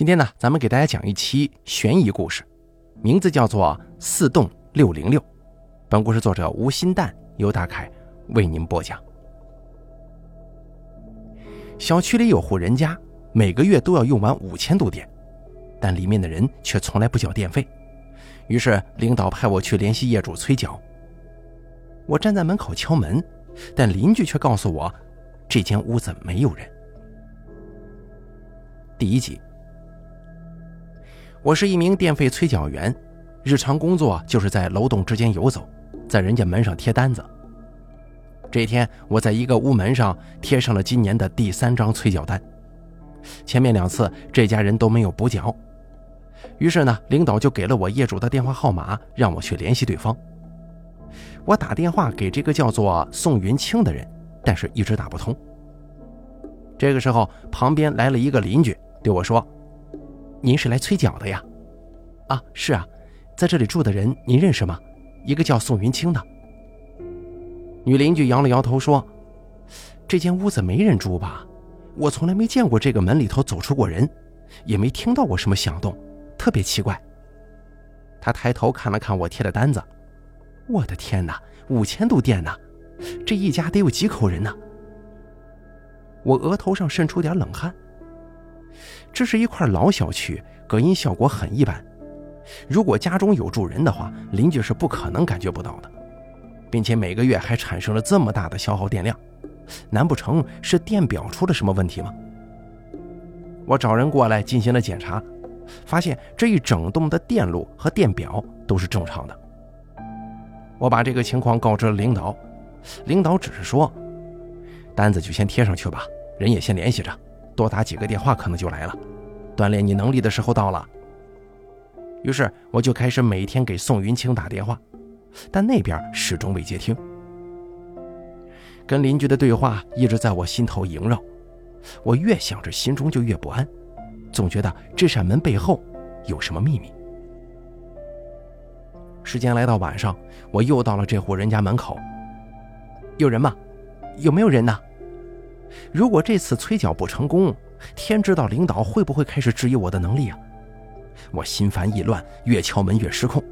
今天呢，咱们给大家讲一期悬疑故事，名字叫做《四栋六零六》。本故事作者吴新蛋由大凯为您播讲。小区里有户人家，每个月都要用完五千度电，但里面的人却从来不缴电费。于是领导派我去联系业主催缴。我站在门口敲门，但邻居却告诉我，这间屋子没有人。第一集。我是一名电费催缴员，日常工作就是在楼栋之间游走，在人家门上贴单子。这一天，我在一个屋门上贴上了今年的第三张催缴单。前面两次这家人都没有补缴，于是呢，领导就给了我业主的电话号码，让我去联系对方。我打电话给这个叫做宋云清的人，但是一直打不通。这个时候，旁边来了一个邻居，对我说。您是来催缴的呀？啊，是啊，在这里住的人您认识吗？一个叫宋云清的。女邻居摇了摇头说：“这间屋子没人住吧？我从来没见过这个门里头走出过人，也没听到过什么响动，特别奇怪。”她抬头看了看我贴的单子，我的天哪，五千度电呢！这一家得有几口人呢？我额头上渗出点冷汗。这是一块老小区，隔音效果很一般。如果家中有住人的话，邻居是不可能感觉不到的，并且每个月还产生了这么大的消耗电量，难不成是电表出了什么问题吗？我找人过来进行了检查，发现这一整栋的电路和电表都是正常的。我把这个情况告知了领导，领导只是说，单子就先贴上去吧，人也先联系着。多打几个电话可能就来了，锻炼你能力的时候到了。于是我就开始每天给宋云清打电话，但那边始终未接听。跟邻居的对话一直在我心头萦绕，我越想着心中就越不安，总觉得这扇门背后有什么秘密。时间来到晚上，我又到了这户人家门口，有人吗？有没有人呢？如果这次催缴不成功，天知道领导会不会开始质疑我的能力啊！我心烦意乱，越敲门越失控。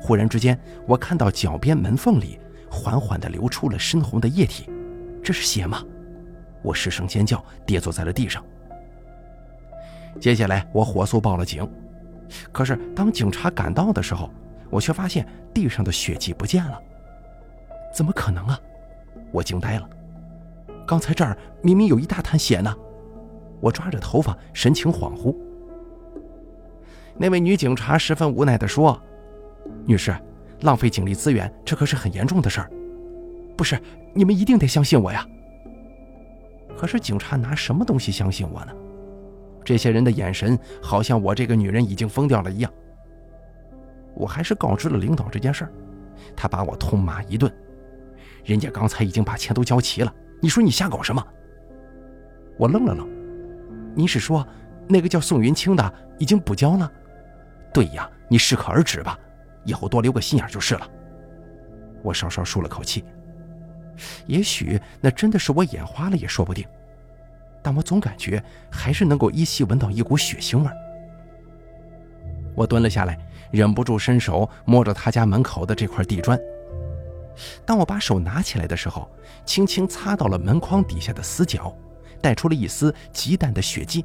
忽然之间，我看到脚边门缝里缓缓地流出了深红的液体，这是血吗？我失声尖叫，跌坐在了地上。接下来，我火速报了警。可是当警察赶到的时候，我却发现地上的血迹不见了。怎么可能啊！我惊呆了。刚才这儿明明有一大滩血呢，我抓着头发，神情恍惚。那位女警察十分无奈地说：“女士，浪费警力资源，这可是很严重的事儿。不是，你们一定得相信我呀。”可是警察拿什么东西相信我呢？这些人的眼神好像我这个女人已经疯掉了一样。我还是告知了领导这件事儿，他把我痛骂一顿。人家刚才已经把钱都交齐了。你说你瞎搞什么？我愣了愣，您是说那个叫宋云清的已经补交了？对呀，你适可而止吧，以后多留个心眼就是了。我稍稍舒了口气，也许那真的是我眼花了也说不定，但我总感觉还是能够依稀闻到一股血腥味。我蹲了下来，忍不住伸手摸着他家门口的这块地砖。当我把手拿起来的时候，轻轻擦到了门框底下的死角，带出了一丝极淡的血迹。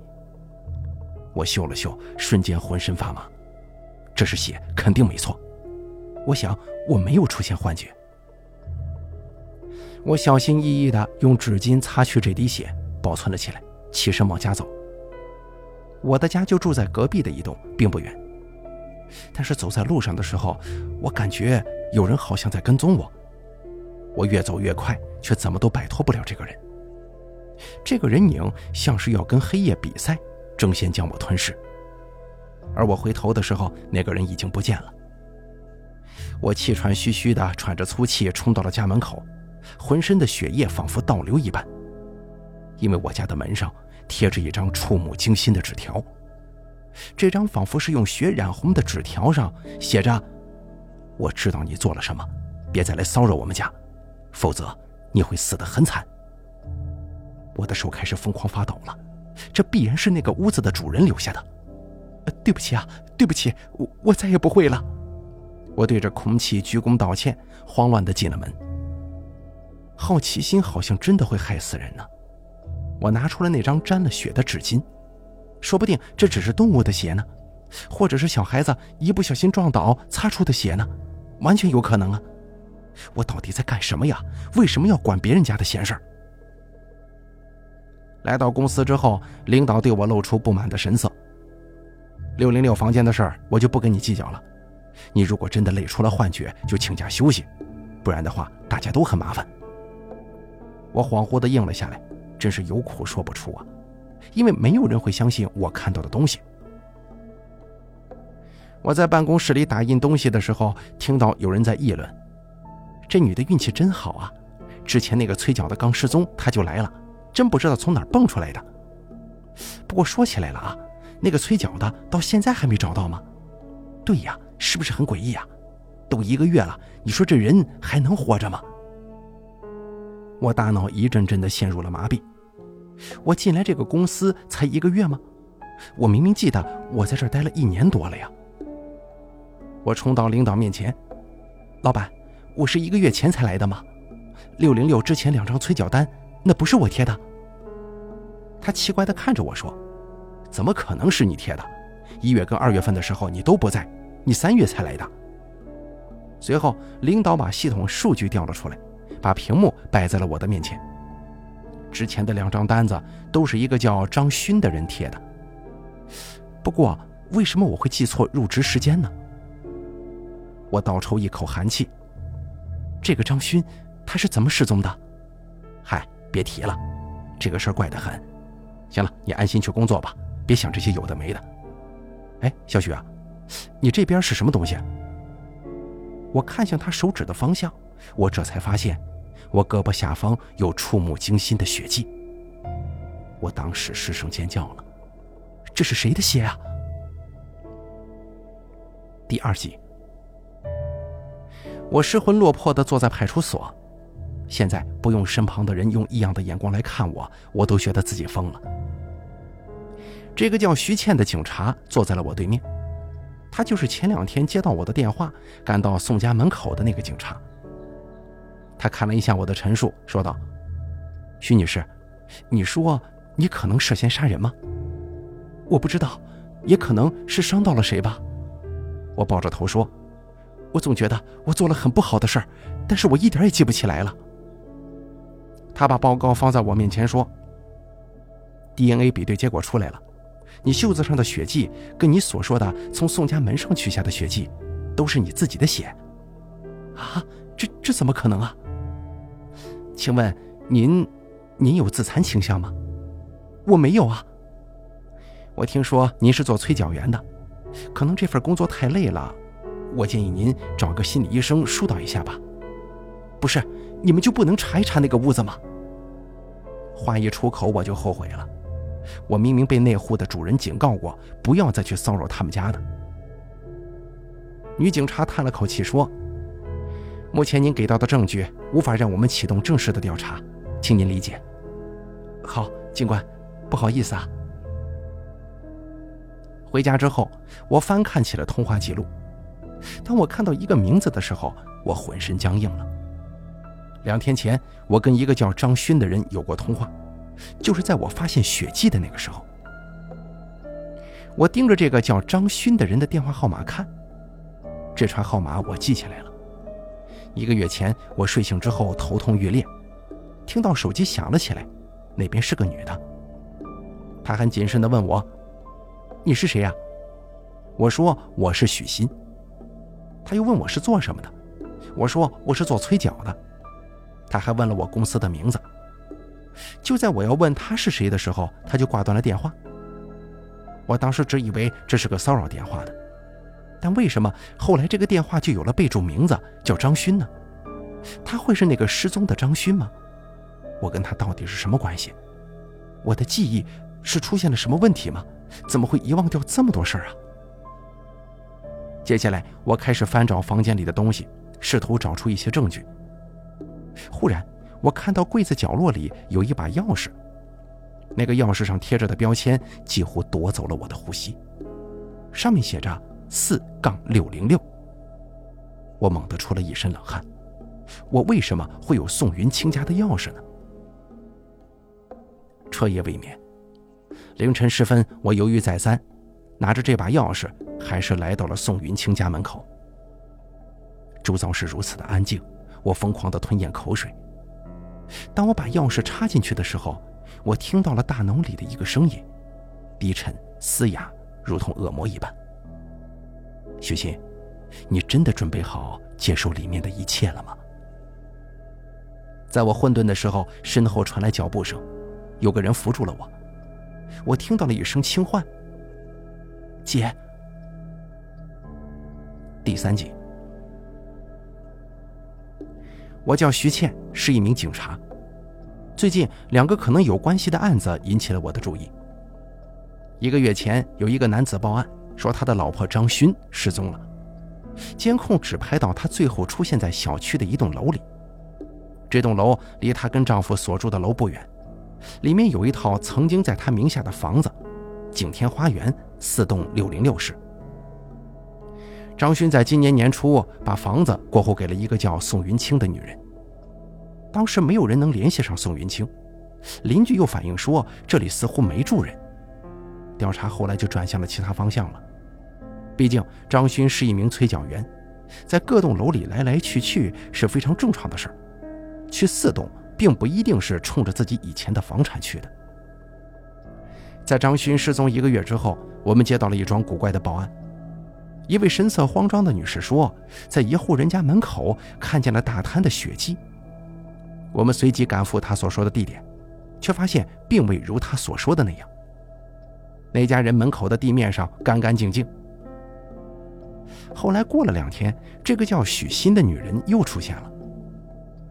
我嗅了嗅，瞬间浑身发麻。这是血，肯定没错。我想我没有出现幻觉。我小心翼翼地用纸巾擦去这滴血，保存了起来，起身往家走。我的家就住在隔壁的一栋，并不远。但是走在路上的时候，我感觉有人好像在跟踪我。我越走越快，却怎么都摆脱不了这个人。这个人影像是要跟黑夜比赛，争先将我吞噬。而我回头的时候，那个人已经不见了。我气喘吁吁地喘着粗气冲到了家门口，浑身的血液仿佛倒流一般。因为我家的门上贴着一张触目惊心的纸条，这张仿佛是用血染红的纸条上写着：“我知道你做了什么，别再来骚扰我们家。”否则你会死得很惨。我的手开始疯狂发抖了，这必然是那个屋子的主人留下的。对不起啊，对不起，我我再也不会了。我对着空气鞠躬道歉，慌乱的进了门。好奇心好像真的会害死人呢。我拿出了那张沾了血的纸巾，说不定这只是动物的血呢，或者是小孩子一不小心撞倒擦出的血呢，完全有可能啊。我到底在干什么呀？为什么要管别人家的闲事儿？来到公司之后，领导对我露出不满的神色。六零六房间的事儿，我就不跟你计较了。你如果真的累出了幻觉，就请假休息，不然的话，大家都很麻烦。我恍惚的应了下来，真是有苦说不出啊，因为没有人会相信我看到的东西。我在办公室里打印东西的时候，听到有人在议论。这女的运气真好啊！之前那个催缴的刚失踪，她就来了，真不知道从哪儿蹦出来的。不过说起来了啊，那个催缴的到现在还没找到吗？对呀，是不是很诡异啊？都一个月了，你说这人还能活着吗？我大脑一阵阵的陷入了麻痹。我进来这个公司才一个月吗？我明明记得我在这儿待了一年多了呀。我冲到领导面前，老板。我是一个月前才来的吗？六零六之前两张催缴单，那不是我贴的。他奇怪地看着我说：“怎么可能是你贴的？一月跟二月份的时候你都不在，你三月才来的。”随后，领导把系统数据调了出来，把屏幕摆在了我的面前。之前的两张单子都是一个叫张勋的人贴的。不过，为什么我会记错入职时间呢？我倒抽一口寒气。这个张勋，他是怎么失踪的？嗨，别提了，这个事儿怪得很。行了，你安心去工作吧，别想这些有的没的。哎，小许啊，你这边是什么东西？我看向他手指的方向，我这才发现，我胳膊下方有触目惊心的血迹。我当时失声尖叫了，这是谁的血啊？第二集。我失魂落魄地坐在派出所，现在不用身旁的人用异样的眼光来看我，我都觉得自己疯了。这个叫徐倩的警察坐在了我对面，他就是前两天接到我的电话，赶到宋家门口的那个警察。他看了一下我的陈述，说道：“徐女士，你说你可能涉嫌杀人吗？我不知道，也可能是伤到了谁吧。”我抱着头说。我总觉得我做了很不好的事儿，但是我一点也记不起来了。他把报告放在我面前说：“DNA 比对结果出来了，你袖子上的血迹跟你所说的从宋家门上取下的血迹，都是你自己的血。”啊，这这怎么可能啊？请问您，您有自残倾向吗？我没有啊。我听说您是做催缴员的，可能这份工作太累了。我建议您找个心理医生疏导一下吧。不是，你们就不能查一查那个屋子吗？话一出口，我就后悔了。我明明被那户的主人警告过，不要再去骚扰他们家的。女警察叹了口气说：“目前您给到的证据无法让我们启动正式的调查，请您理解。”好，警官，不好意思啊。回家之后，我翻看起了通话记录。当我看到一个名字的时候，我浑身僵硬了。两天前，我跟一个叫张勋的人有过通话，就是在我发现血迹的那个时候。我盯着这个叫张勋的人的电话号码看，这串号码我记起来了。一个月前，我睡醒之后头痛欲裂，听到手机响了起来，那边是个女的。她很谨慎地问我：“你是谁呀？”我说：“我是许昕。”他又问我是做什么的，我说我是做催缴的。他还问了我公司的名字。就在我要问他是谁的时候，他就挂断了电话。我当时只以为这是个骚扰电话的，但为什么后来这个电话就有了备注名字叫张勋呢？他会是那个失踪的张勋吗？我跟他到底是什么关系？我的记忆是出现了什么问题吗？怎么会遗忘掉这么多事儿啊？接下来，我开始翻找房间里的东西，试图找出一些证据。忽然，我看到柜子角落里有一把钥匙，那个钥匙上贴着的标签几乎夺走了我的呼吸。上面写着四杠六零六。我猛地出了一身冷汗，我为什么会有宋云清家的钥匙呢？彻夜未眠，凌晨时分，我犹豫再三，拿着这把钥匙，还是来到了宋云清家门口。周遭是如此的安静，我疯狂地吞咽口水。当我把钥匙插进去的时候，我听到了大脑里的一个声音，低沉嘶哑，如同恶魔一般。许昕，你真的准备好接受里面的一切了吗？在我混沌的时候，身后传来脚步声，有个人扶住了我。我听到了一声轻唤：“姐。”第三集。我叫徐倩，是一名警察。最近两个可能有关系的案子引起了我的注意。一个月前，有一个男子报案说他的老婆张勋失踪了，监控只拍到他最后出现在小区的一栋楼里。这栋楼离她跟丈夫所住的楼不远，里面有一套曾经在她名下的房子，景天花园四栋六零六室。张勋在今年年初把房子过户给了一个叫宋云清的女人。当时没有人能联系上宋云清，邻居又反映说这里似乎没住人。调查后来就转向了其他方向了。毕竟张勋是一名催缴员，在各栋楼里来来去去是非常正常的事儿。去四栋并不一定是冲着自己以前的房产去的。在张勋失踪一个月之后，我们接到了一桩古怪的报案。一位神色慌张的女士说，在一户人家门口看见了大滩的血迹。我们随即赶赴她所说的地点，却发现并未如她所说的那样。那家人门口的地面上干干净净。后来过了两天，这个叫许欣的女人又出现了。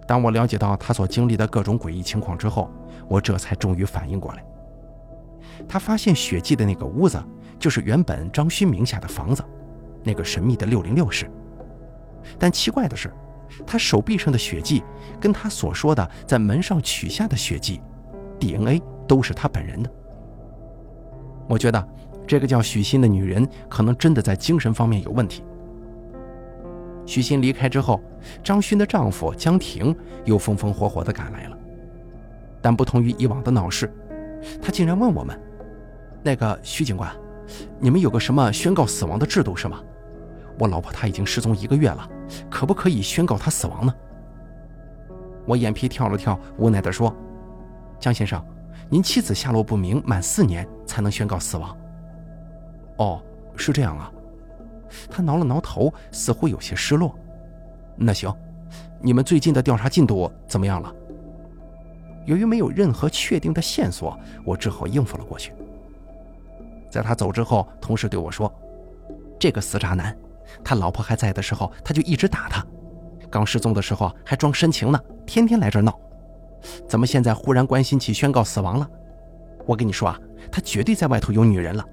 当我了解到她所经历的各种诡异情况之后，我这才终于反应过来。他发现血迹的那个屋子，就是原本张勋名下的房子。那个神秘的六零六室，但奇怪的是，他手臂上的血迹跟他所说的在门上取下的血迹 DNA 都是他本人的。我觉得这个叫许昕的女人可能真的在精神方面有问题。许昕离开之后，张勋的丈夫江婷又风风火火地赶来了，但不同于以往的闹事，他竟然问我们：“那个徐警官，你们有个什么宣告死亡的制度是吗？”我老婆她已经失踪一个月了，可不可以宣告她死亡呢？我眼皮跳了跳，无奈地说：“江先生，您妻子下落不明，满四年才能宣告死亡。”哦，是这样啊。他挠了挠头，似乎有些失落。那行，你们最近的调查进度怎么样了？由于没有任何确定的线索，我只好应付了过去。在他走之后，同事对我说：“这个死渣男。”他老婆还在的时候，他就一直打他；刚失踪的时候还装深情呢，天天来这闹。怎么现在忽然关心起宣告死亡了？我跟你说啊，他绝对在外头有女人了。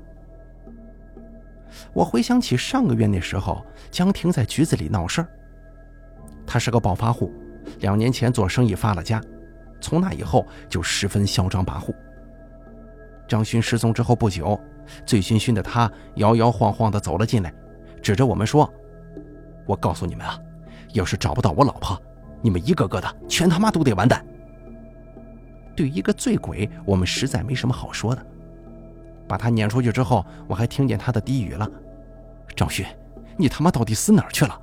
我回想起上个月那时候，江婷在局子里闹事儿。他是个暴发户，两年前做生意发了家，从那以后就十分嚣张跋扈。张勋失踪之后不久，醉醺醺的他摇摇晃晃地走了进来。指着我们说：“我告诉你们啊，要是找不到我老婆，你们一个个的全他妈都得完蛋。”对于一个醉鬼，我们实在没什么好说的。把他撵出去之后，我还听见他的低语了：“张勋，你他妈到底死哪儿去了？”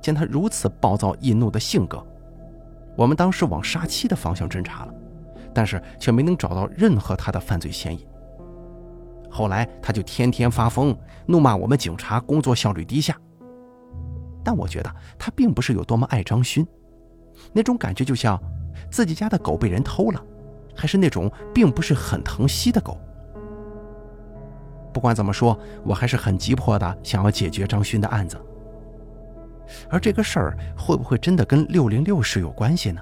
见他如此暴躁易怒的性格，我们当时往杀妻的方向侦查了，但是却没能找到任何他的犯罪嫌疑。后来他就天天发疯，怒骂我们警察工作效率低下。但我觉得他并不是有多么爱张勋，那种感觉就像自己家的狗被人偷了，还是那种并不是很疼惜的狗。不管怎么说，我还是很急迫的想要解决张勋的案子。而这个事儿会不会真的跟六零六室有关系呢？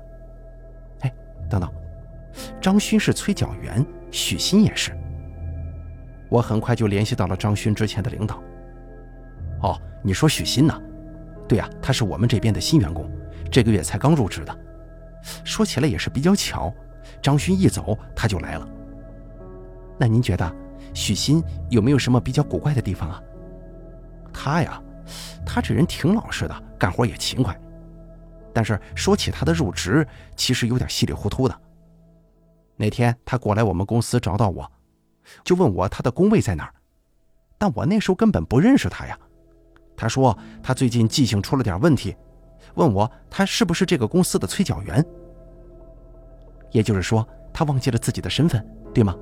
哎，等等，张勋是催缴员，许昕也是。我很快就联系到了张勋之前的领导。哦，你说许昕呢？对呀，他是我们这边的新员工，这个月才刚入职的。说起来也是比较巧，张勋一走他就来了。那您觉得许昕有没有什么比较古怪的地方啊？他呀，他这人挺老实的，干活也勤快。但是说起他的入职，其实有点稀里糊涂的。那天他过来我们公司找到我，就问我他的工位在哪儿，但我那时候根本不认识他呀。他说他最近记性出了点问题，问我他是不是这个公司的催缴员。也就是说，他忘记了自己的身份，对吗？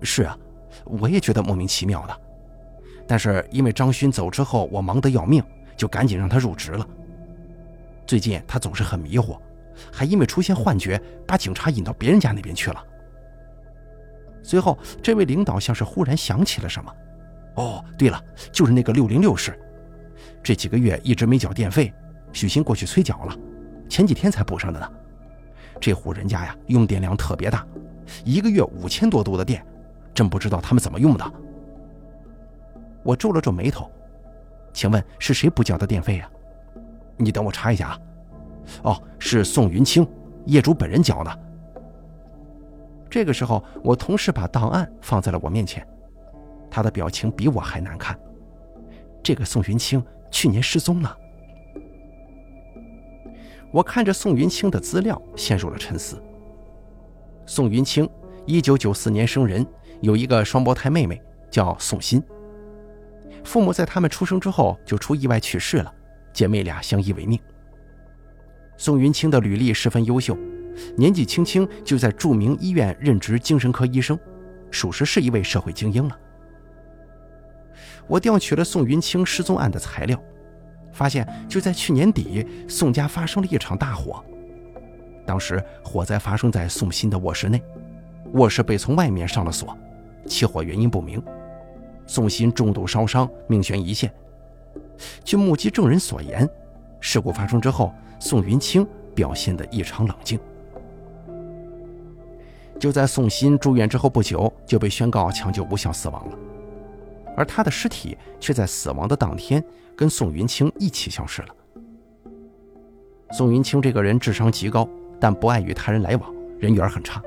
是啊，我也觉得莫名其妙的。但是因为张勋走之后，我忙得要命，就赶紧让他入职了。最近他总是很迷糊，还因为出现幻觉，把警察引到别人家那边去了。随后，这位领导像是忽然想起了什么，哦，对了，就是那个六零六室，这几个月一直没缴电费，许昕过去催缴了，前几天才补上的呢。这户人家呀，用电量特别大，一个月五千多度的电，真不知道他们怎么用的。我皱了皱眉头，请问是谁补缴的电费呀？你等我查一下啊。哦，是宋云清，业主本人缴的。这个时候，我同事把档案放在了我面前，他的表情比我还难看。这个宋云清去年失踪了。我看着宋云清的资料，陷入了沉思。宋云清，一九九四年生人，有一个双胞胎妹妹，叫宋欣。父母在他们出生之后就出意外去世了，姐妹俩相依为命。宋云清的履历十分优秀，年纪轻轻就在著名医院任职精神科医生，属实是一位社会精英了。我调取了宋云清失踪案的材料。发现就在去年底，宋家发生了一场大火。当时火灾发生在宋鑫的卧室内，卧室被从外面上了锁，起火原因不明。宋鑫重度烧伤，命悬一线。据目击证人所言，事故发生之后，宋云清表现得异常冷静。就在宋鑫住院之后不久，就被宣告抢救无效死亡了。而他的尸体却在死亡的当天跟宋云清一起消失了。宋云清这个人智商极高，但不爱与他人来往，人缘很差。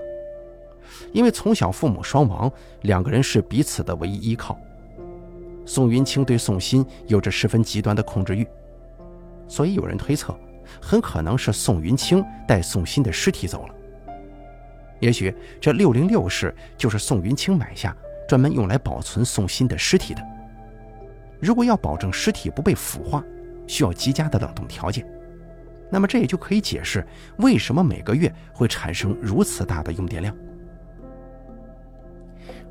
因为从小父母双亡，两个人是彼此的唯一依靠。宋云清对宋鑫有着十分极端的控制欲，所以有人推测，很可能是宋云清带宋鑫的尸体走了。也许这六零六室就是宋云清买下。专门用来保存宋鑫的尸体的。如果要保证尸体不被腐化，需要极佳的冷冻条件，那么这也就可以解释为什么每个月会产生如此大的用电量。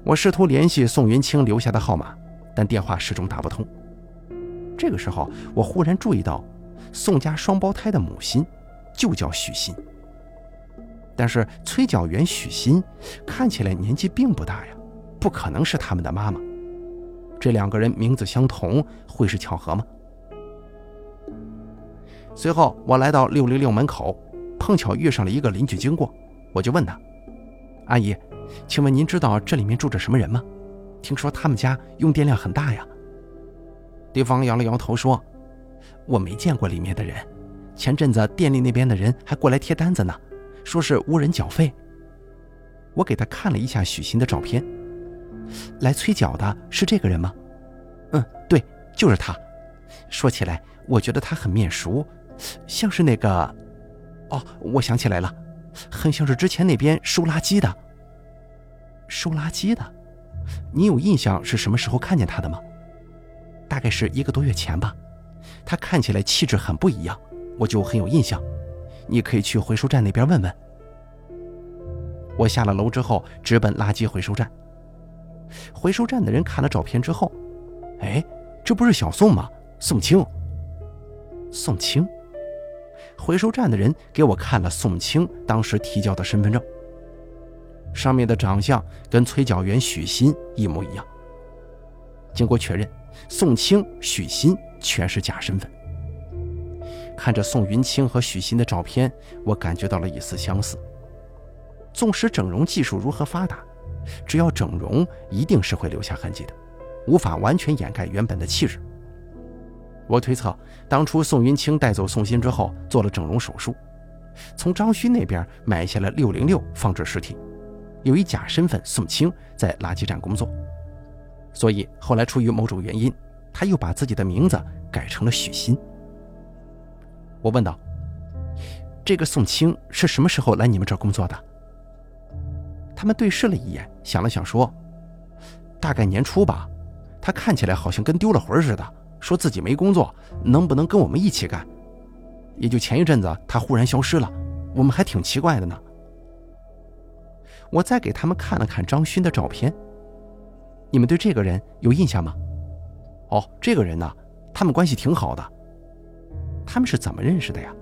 我试图联系宋云清留下的号码，但电话始终打不通。这个时候，我忽然注意到，宋家双胞胎的母亲就叫许昕，但是催缴员许昕看起来年纪并不大呀。不可能是他们的妈妈，这两个人名字相同，会是巧合吗？随后我来到六零六门口，碰巧遇上了一个邻居经过，我就问他：“阿姨，请问您知道这里面住着什么人吗？听说他们家用电量很大呀。”对方摇了摇头说：“我没见过里面的人，前阵子店里那边的人还过来贴单子呢，说是无人缴费。”我给他看了一下许昕的照片。来催缴的是这个人吗？嗯，对，就是他。说起来，我觉得他很面熟，像是那个……哦，我想起来了，很像是之前那边收垃圾的。收垃圾的，你有印象是什么时候看见他的吗？大概是一个多月前吧。他看起来气质很不一样，我就很有印象。你可以去回收站那边问问。我下了楼之后，直奔垃圾回收站。回收站的人看了照片之后，哎，这不是小宋吗？宋清。宋清。回收站的人给我看了宋清当时提交的身份证，上面的长相跟催缴员许昕一模一样。经过确认，宋清、许昕全是假身份。看着宋云清和许昕的照片，我感觉到了一丝相似。纵使整容技术如何发达。只要整容，一定是会留下痕迹的，无法完全掩盖原本的气质。我推测，当初宋云清带走宋鑫之后，做了整容手术，从张勋那边买下了六零六放置尸体，又以假身份宋清在垃圾站工作，所以后来出于某种原因，他又把自己的名字改成了许昕。我问道：“这个宋清是什么时候来你们这儿工作的？”他们对视了一眼，想了想说：“大概年初吧。他看起来好像跟丢了魂似的，说自己没工作，能不能跟我们一起干？也就前一阵子，他忽然消失了，我们还挺奇怪的呢。”我再给他们看了看张勋的照片，你们对这个人有印象吗？哦，这个人呢，他们关系挺好的。他们是怎么认识的呀？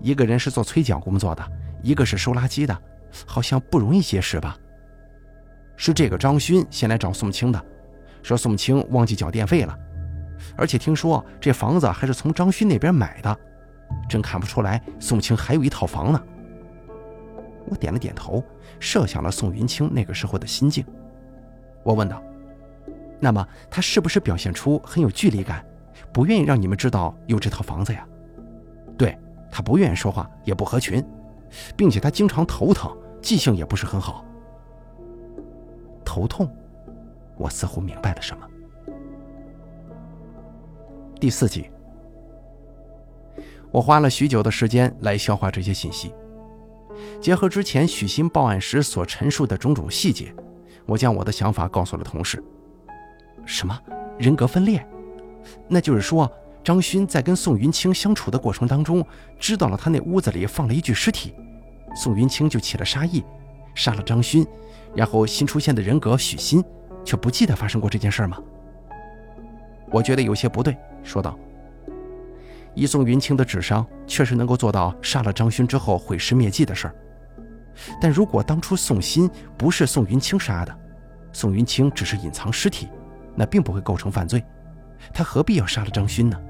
一个人是做催缴工作的，一个是收垃圾的，好像不容易结识吧？是这个张勋先来找宋清的，说宋清忘记缴电费了，而且听说这房子还是从张勋那边买的，真看不出来宋清还有一套房呢。我点了点头，设想了宋云清那个时候的心境。我问道：“那么他是不是表现出很有距离感，不愿意让你们知道有这套房子呀？”“对，他不愿意说话，也不合群，并且他经常头疼，记性也不是很好。”头痛，我似乎明白了什么。第四集，我花了许久的时间来消化这些信息。结合之前许昕报案时所陈述的种种细节，我将我的想法告诉了同事。什么人格分裂？那就是说，张勋在跟宋云清相处的过程当中，知道了他那屋子里放了一具尸体，宋云清就起了杀意，杀了张勋，然后新出现的人格许昕却不记得发生过这件事吗？我觉得有些不对，说道。以宋云清的智商，确实能够做到杀了张勋之后毁尸灭迹的事儿。但如果当初宋鑫不是宋云清杀的，宋云清只是隐藏尸体，那并不会构成犯罪。他何必要杀了张勋呢？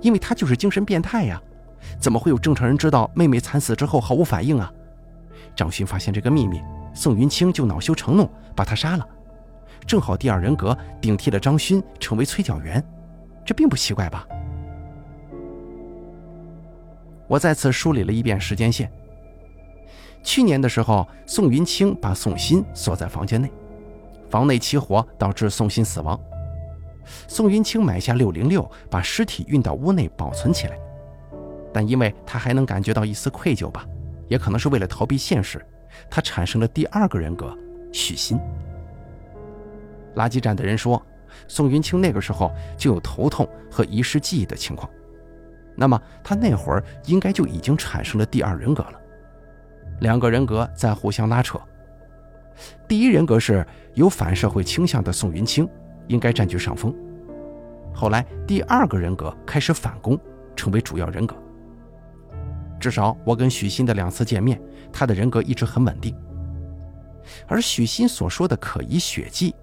因为他就是精神变态呀！怎么会有正常人知道妹妹惨死之后毫无反应啊？张勋发现这个秘密，宋云清就恼羞成怒，把他杀了。正好第二人格顶替了张勋，成为催缴员，这并不奇怪吧？我再次梳理了一遍时间线。去年的时候，宋云清把宋鑫锁在房间内，房内起火导致宋鑫死亡。宋云清买下六零六，把尸体运到屋内保存起来。但因为他还能感觉到一丝愧疚吧，也可能是为了逃避现实，他产生了第二个人格许昕。垃圾站的人说，宋云清那个时候就有头痛和遗失记忆的情况。那么他那会儿应该就已经产生了第二人格了，两个人格在互相拉扯。第一人格是有反社会倾向的宋云清，应该占据上风。后来第二个人格开始反攻，成为主要人格。至少我跟许昕的两次见面，他的人格一直很稳定。而许昕所说的可疑血迹，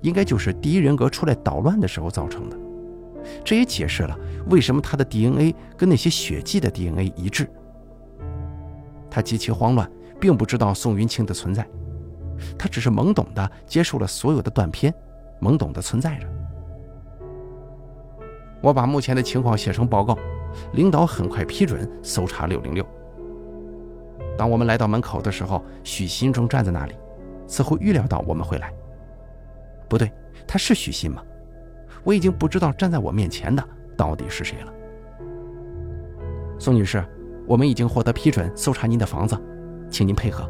应该就是第一人格出来捣乱的时候造成的。这也解释了为什么他的 DNA 跟那些血迹的 DNA 一致。他极其慌乱，并不知道宋云清的存在，他只是懵懂地接受了所有的断片，懵懂地存在着。我把目前的情况写成报告，领导很快批准搜查六零六。当我们来到门口的时候，许昕正站在那里，似乎预料到我们会来。不对，他是许新吗？我已经不知道站在我面前的到底是谁了。宋女士，我们已经获得批准搜查您的房子，请您配合。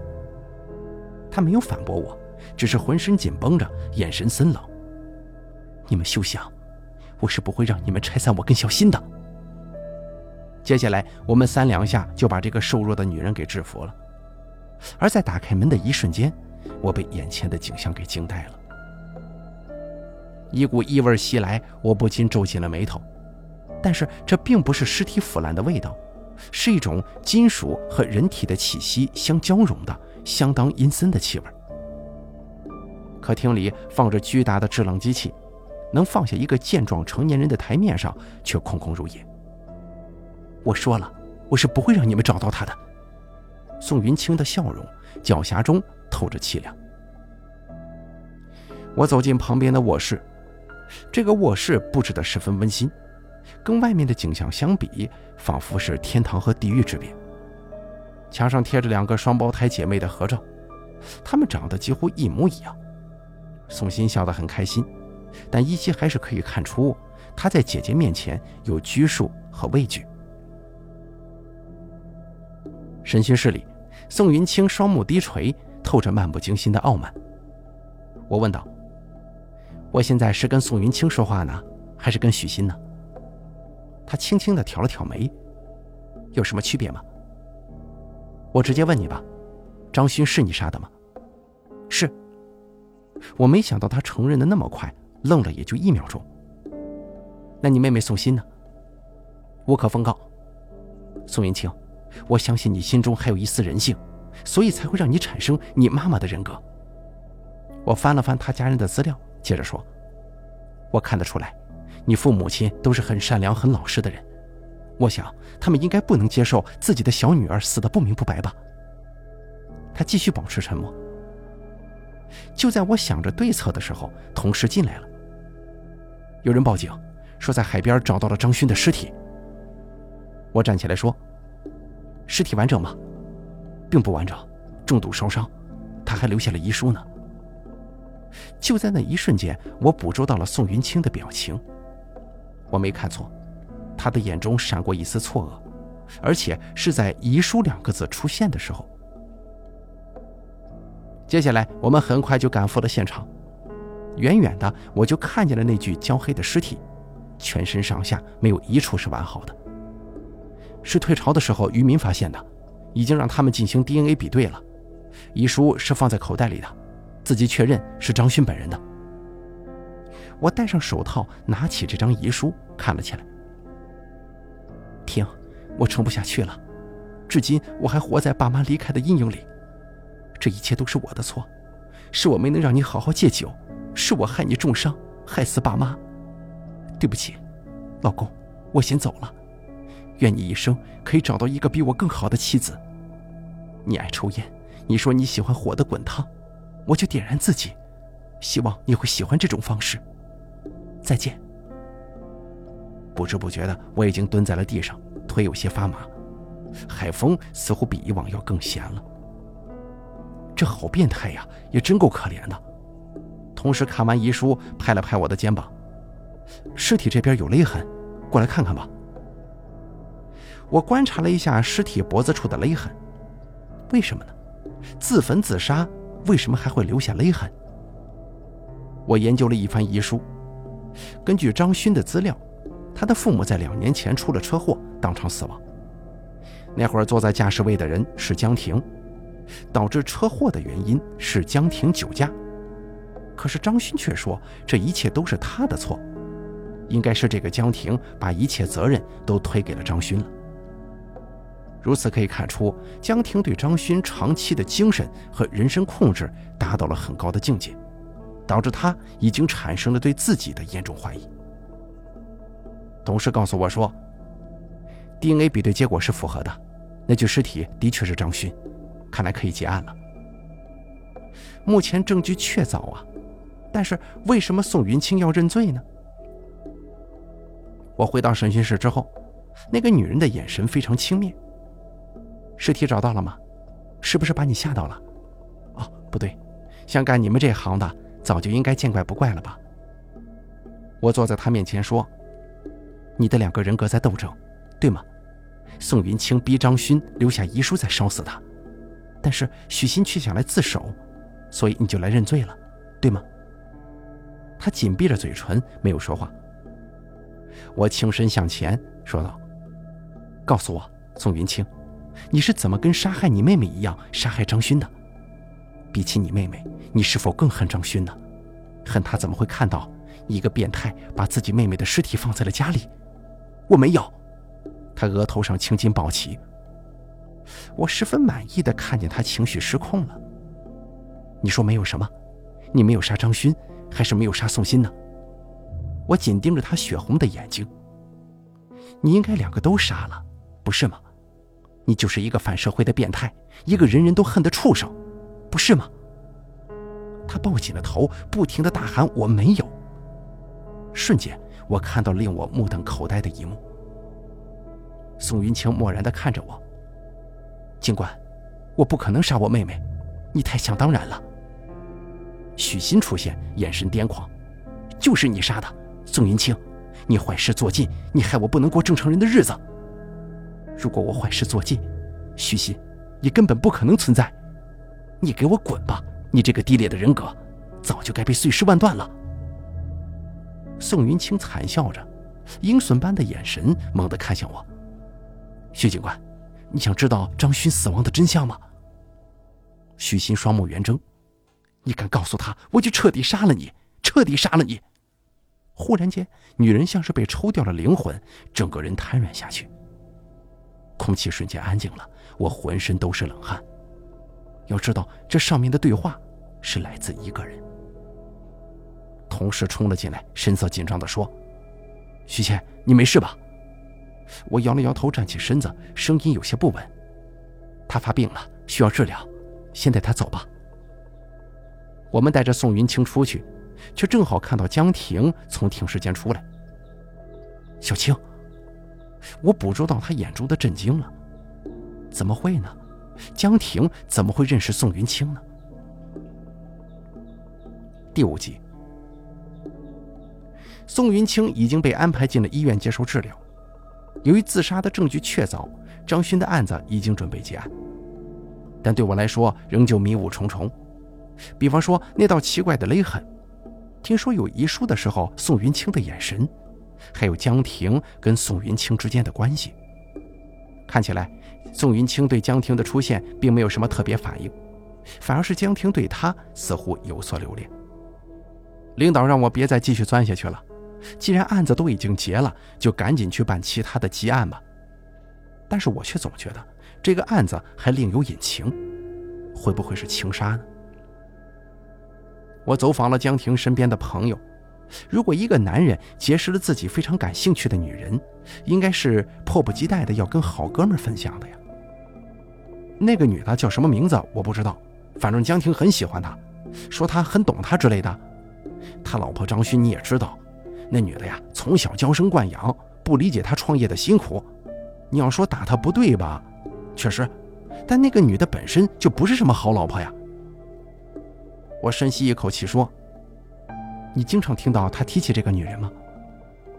他没有反驳我，只是浑身紧绷着，眼神森冷。你们休想！我是不会让你们拆散我跟小新的。接下来，我们三两下就把这个瘦弱的女人给制服了。而在打开门的一瞬间，我被眼前的景象给惊呆了。一股异味袭来，我不禁皱紧了眉头。但是这并不是尸体腐烂的味道，是一种金属和人体的气息相交融的、相当阴森的气味。客厅里放着巨大的制冷机器，能放下一个健壮成年人的台面上却空空如也。我说了，我是不会让你们找到他的。宋云清的笑容，狡黠中透着凄凉。我走进旁边的卧室。这个卧室布置得十分温馨，跟外面的景象相比，仿佛是天堂和地狱之别。墙上贴着两个双胞胎姐妹的合照，她们长得几乎一模一样。宋鑫笑得很开心，但依稀还是可以看出她在姐姐面前有拘束和畏惧。审讯室里，宋云清双目低垂，透着漫不经心的傲慢。我问道：“我现在是跟宋云清说话呢，还是跟许昕呢？”他轻轻地挑了挑眉：“有什么区别吗？”我直接问你吧，张勋是你杀的吗？是。我没想到他承认的那么快，愣了也就一秒钟。那你妹妹宋欣呢？无可奉告。宋云清。我相信你心中还有一丝人性，所以才会让你产生你妈妈的人格。我翻了翻他家人的资料，接着说：“我看得出来，你父母亲都是很善良、很老实的人。我想他们应该不能接受自己的小女儿死得不明不白吧。”他继续保持沉默。就在我想着对策的时候，同事进来了。有人报警，说在海边找到了张勋的尸体。我站起来说。尸体完整吗？并不完整，重度烧伤，他还留下了遗书呢。就在那一瞬间，我捕捉到了宋云清的表情。我没看错，他的眼中闪过一丝错愕，而且是在“遗书”两个字出现的时候。接下来，我们很快就赶赴了现场。远远的，我就看见了那具焦黑的尸体，全身上下没有一处是完好的。是退潮的时候渔民发现的，已经让他们进行 DNA 比对了。遗书是放在口袋里的，自己确认是张勋本人的。我戴上手套，拿起这张遗书看了起来。停，我撑不下去了。至今我还活在爸妈离开的阴影里。这一切都是我的错，是我没能让你好好戒酒，是我害你重伤，害死爸妈。对不起，老公，我先走了。愿你一生可以找到一个比我更好的妻子。你爱抽烟，你说你喜欢火的滚烫，我就点燃自己，希望你会喜欢这种方式。再见。不知不觉的，我已经蹲在了地上，腿有些发麻。海风似乎比以往要更咸了。这好变态呀，也真够可怜的。同时看完遗书，拍了拍我的肩膀：“尸体这边有勒痕，过来看看吧。”我观察了一下尸体脖子处的勒痕，为什么呢？自焚自杀为什么还会留下勒痕？我研究了一番遗书，根据张勋的资料，他的父母在两年前出了车祸，当场死亡。那会儿坐在驾驶位的人是江婷，导致车祸的原因是江婷酒驾。可是张勋却说这一切都是他的错，应该是这个江婷把一切责任都推给了张勋了。如此可以看出，江婷对张勋长期的精神和人身控制达到了很高的境界，导致他已经产生了对自己的严重怀疑。同事告诉我说，DNA 比对结果是符合的，那具尸体的确是张勋，看来可以结案了。目前证据确凿啊，但是为什么宋云清要认罪呢？我回到审讯室之后，那个女人的眼神非常轻蔑。尸体找到了吗？是不是把你吓到了？哦，不对，像干你们这行的，早就应该见怪不怪了吧？我坐在他面前说：“你的两个人格在斗争，对吗？宋云清逼张勋留下遗书再烧死他，但是许昕却想来自首，所以你就来认罪了，对吗？”他紧闭着嘴唇，没有说话。我轻身向前说道：“告诉我，宋云清。”你是怎么跟杀害你妹妹一样杀害张勋的？比起你妹妹，你是否更恨张勋呢？恨他怎么会看到一个变态把自己妹妹的尸体放在了家里？我没有。他额头上青筋暴起。我十分满意的看见他情绪失控了。你说没有什么？你没有杀张勋，还是没有杀宋鑫呢？我紧盯着他血红的眼睛。你应该两个都杀了，不是吗？你就是一个反社会的变态，一个人人都恨的畜生，不是吗？他抱紧了头，不停的大喊：“我没有。”瞬间，我看到令我目瞪口呆的一幕。宋云清漠然的看着我。警官，我不可能杀我妹妹，你太想当然了。许昕出现，眼神癫狂：“就是你杀的，宋云清！你坏事做尽，你害我不能过正常人的日子。如果我坏事做尽，许昕，你根本不可能存在。你给我滚吧！你这个低劣的人格，早就该被碎尸万段了。”宋云清惨笑着，鹰隼般的眼神猛地看向我：“徐警官，你想知道张勋死亡的真相吗？”许昕双目圆睁。你敢告诉他，我就彻底杀了你，彻底杀了你！忽然间，女人像是被抽掉了灵魂，整个人瘫软下去。空气瞬间安静了，我浑身都是冷汗。要知道，这上面的对话是来自一个人。同事冲了进来，神色紧张地说：“徐倩，你没事吧？”我摇了摇头，站起身子，声音有些不稳：“他发病了，需要治疗，先带他走吧。”我们带着宋云清出去，却正好看到江婷从停尸间出来。小青，我捕捉到他眼中的震惊了。怎么会呢？江婷怎么会认识宋云清呢？第五集，宋云清已经被安排进了医院接受治疗。由于自杀的证据确凿，张勋的案子已经准备结案，但对我来说仍旧迷雾重重。比方说那道奇怪的勒痕，听说有遗书的时候宋云清的眼神，还有江婷跟宋云清之间的关系。看起来，宋云清对江婷的出现并没有什么特别反应，反而是江婷对他似乎有所留恋。领导让我别再继续钻下去了，既然案子都已经结了，就赶紧去办其他的积案吧。但是我却总觉得这个案子还另有隐情，会不会是情杀呢？我走访了江婷身边的朋友，如果一个男人结识了自己非常感兴趣的女人，应该是迫不及待的要跟好哥们分享的呀。那个女的叫什么名字我不知道，反正江婷很喜欢她，说她很懂她之类的。他老婆张勋你也知道，那女的呀从小娇生惯养，不理解他创业的辛苦。你要说打他不对吧，确实，但那个女的本身就不是什么好老婆呀。我深吸一口气说：“你经常听到他提起这个女人吗？”“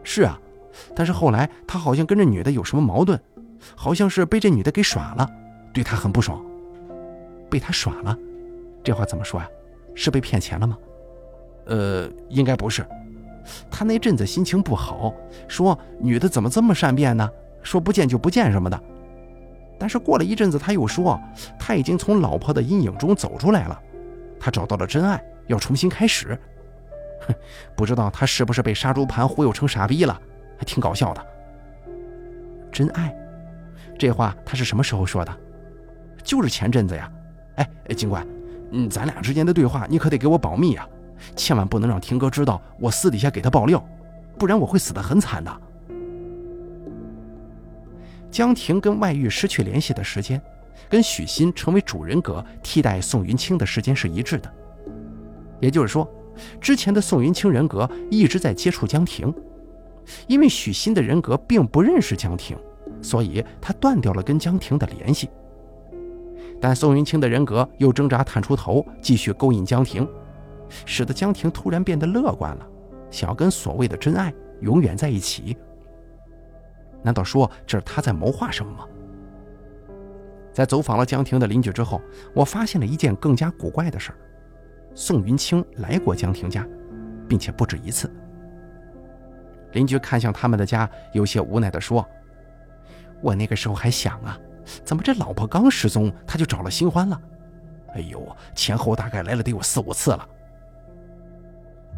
是啊，但是后来他好像跟这女的有什么矛盾，好像是被这女的给耍了，对他很不爽。被他耍了，这话怎么说呀？是被骗钱了吗？”“呃，应该不是。他那阵子心情不好，说女的怎么这么善变呢？说不见就不见什么的。但是过了一阵子，他又说他已经从老婆的阴影中走出来了。”他找到了真爱，要重新开始。哼，不知道他是不是被杀猪盘忽悠成傻逼了，还挺搞笑的。真爱，这话他是什么时候说的？就是前阵子呀。哎，警官，嗯，咱俩之间的对话你可得给我保密啊，千万不能让婷哥知道我私底下给他爆料，不然我会死得很惨的。江婷跟外遇失去联系的时间。跟许昕成为主人格替代宋云清的时间是一致的，也就是说，之前的宋云清人格一直在接触江婷，因为许昕的人格并不认识江婷，所以他断掉了跟江婷的联系。但宋云清的人格又挣扎探出头，继续勾引江婷，使得江婷突然变得乐观了，想要跟所谓的真爱永远在一起。难道说这是他在谋划什么吗？在走访了江婷的邻居之后，我发现了一件更加古怪的事儿：宋云清来过江婷家，并且不止一次。邻居看向他们的家，有些无奈地说：“我那个时候还想啊，怎么这老婆刚失踪，他就找了新欢了？哎呦，前后大概来了得有四五次了。”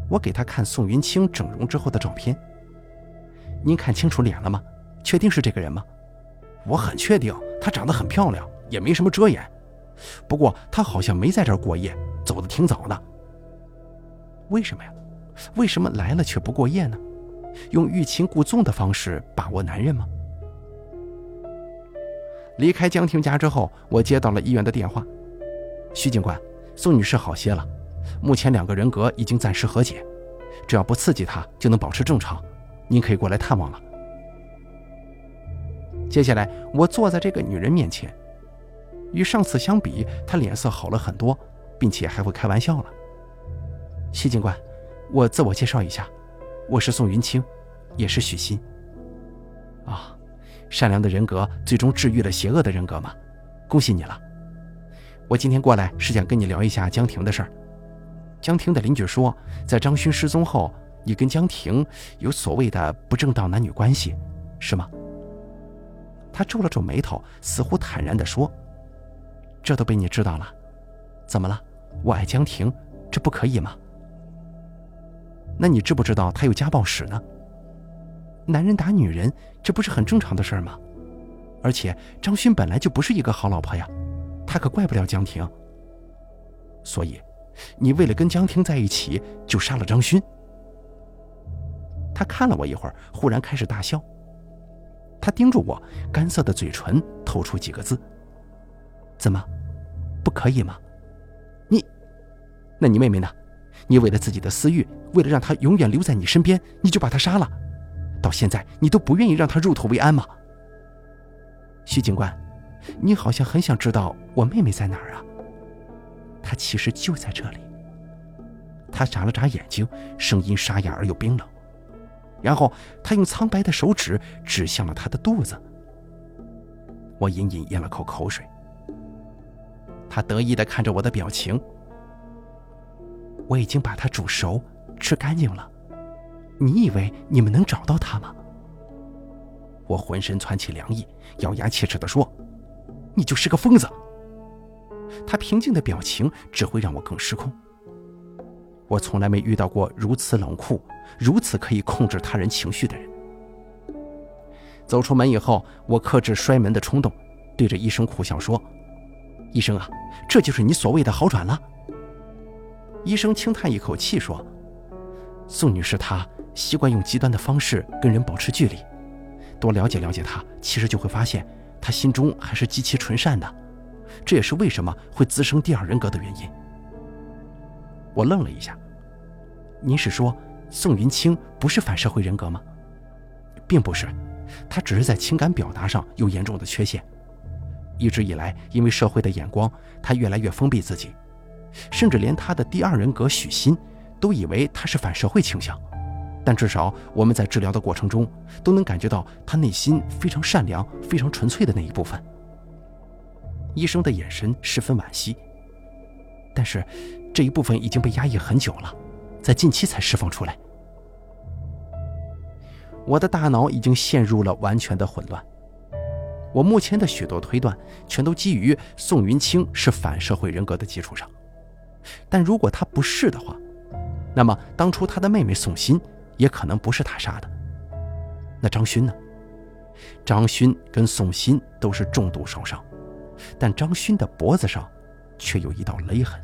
我给他看宋云清整容之后的照片，您看清楚脸了吗？确定是这个人吗？我很确定。她长得很漂亮，也没什么遮掩。不过她好像没在这儿过夜，走的挺早的。为什么呀？为什么来了却不过夜呢？用欲擒故纵的方式把握男人吗？离开江婷家之后，我接到了医院的电话。徐警官，宋女士好些了，目前两个人格已经暂时和解，只要不刺激她，就能保持正常。您可以过来探望了。接下来，我坐在这个女人面前，与上次相比，她脸色好了很多，并且还会开玩笑了。徐警官，我自我介绍一下，我是宋云清，也是许昕。啊，善良的人格最终治愈了邪恶的人格吗？恭喜你了。我今天过来是想跟你聊一下江婷的事儿。江婷的邻居说，在张勋失踪后，你跟江婷有所谓的不正当男女关系，是吗？他皱了皱眉头，似乎坦然地说：“这都被你知道了，怎么了？我爱江婷，这不可以吗？那你知不知道他有家暴史呢？男人打女人，这不是很正常的事儿吗？而且张勋本来就不是一个好老婆呀。”他可怪不了江婷，所以，你为了跟江婷在一起，就杀了张勋。他看了我一会儿，忽然开始大笑。他盯住我，干涩的嘴唇透出几个字：“怎么，不可以吗？你，那你妹妹呢？你为了自己的私欲，为了让她永远留在你身边，你就把她杀了。到现在，你都不愿意让她入土为安吗？”徐警官。你好像很想知道我妹妹在哪儿啊？他其实就在这里。他眨了眨眼睛，声音沙哑而又冰冷，然后他用苍白的手指指向了他的肚子。我隐隐咽了口口水。他得意地看着我的表情。我已经把它煮熟，吃干净了。你以为你们能找到它吗？我浑身窜起凉意，咬牙切齿地说。你就是个疯子。他平静的表情只会让我更失控。我从来没遇到过如此冷酷、如此可以控制他人情绪的人。走出门以后，我克制摔门的冲动，对着医生苦笑说：“医生啊，这就是你所谓的好转了。”医生轻叹一口气说：“宋女士她习惯用极端的方式跟人保持距离，多了解了解她，其实就会发现。”他心中还是极其纯善的，这也是为什么会滋生第二人格的原因。我愣了一下，您是说宋云清不是反社会人格吗？并不是，他只是在情感表达上有严重的缺陷。一直以来，因为社会的眼光，他越来越封闭自己，甚至连他的第二人格许昕都以为他是反社会倾向。但至少我们在治疗的过程中都能感觉到他内心非常善良、非常纯粹的那一部分。医生的眼神十分惋惜，但是这一部分已经被压抑很久了，在近期才释放出来。我的大脑已经陷入了完全的混乱。我目前的许多推断全都基于宋云清是反社会人格的基础上，但如果他不是的话，那么当初他的妹妹宋鑫。也可能不是他杀的。那张勋呢？张勋跟宋鑫都是重度烧伤，但张勋的脖子上却有一道勒痕。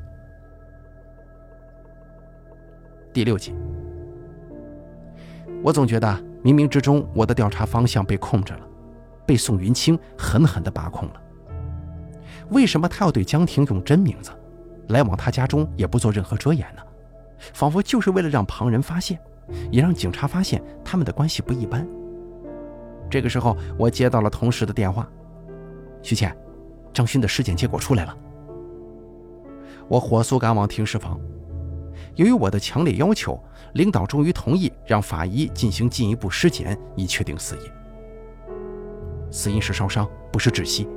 第六集，我总觉得冥冥之中我的调查方向被控制了，被宋云清狠狠地把控了。为什么他要对江婷用真名字，来往他家中也不做任何遮掩呢？仿佛就是为了让旁人发现。也让警察发现他们的关系不一般。这个时候，我接到了同事的电话：“徐倩，张勋的尸检结果出来了。”我火速赶往停尸房。由于我的强烈要求，领导终于同意让法医进行进一步尸检，以确定死因。死因是烧伤，不是窒息。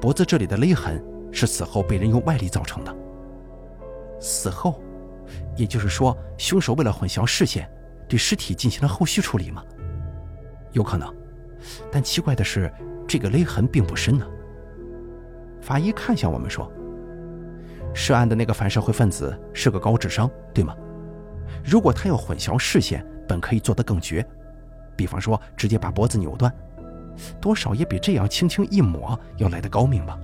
脖子这里的勒痕是死后被人用外力造成的。死后。也就是说，凶手为了混淆视线，对尸体进行了后续处理吗？有可能，但奇怪的是，这个勒痕并不深呢。法医看向我们说：“涉案的那个反社会分子是个高智商，对吗？如果他要混淆视线，本可以做得更绝，比方说直接把脖子扭断，多少也比这样轻轻一抹要来得高明吧。”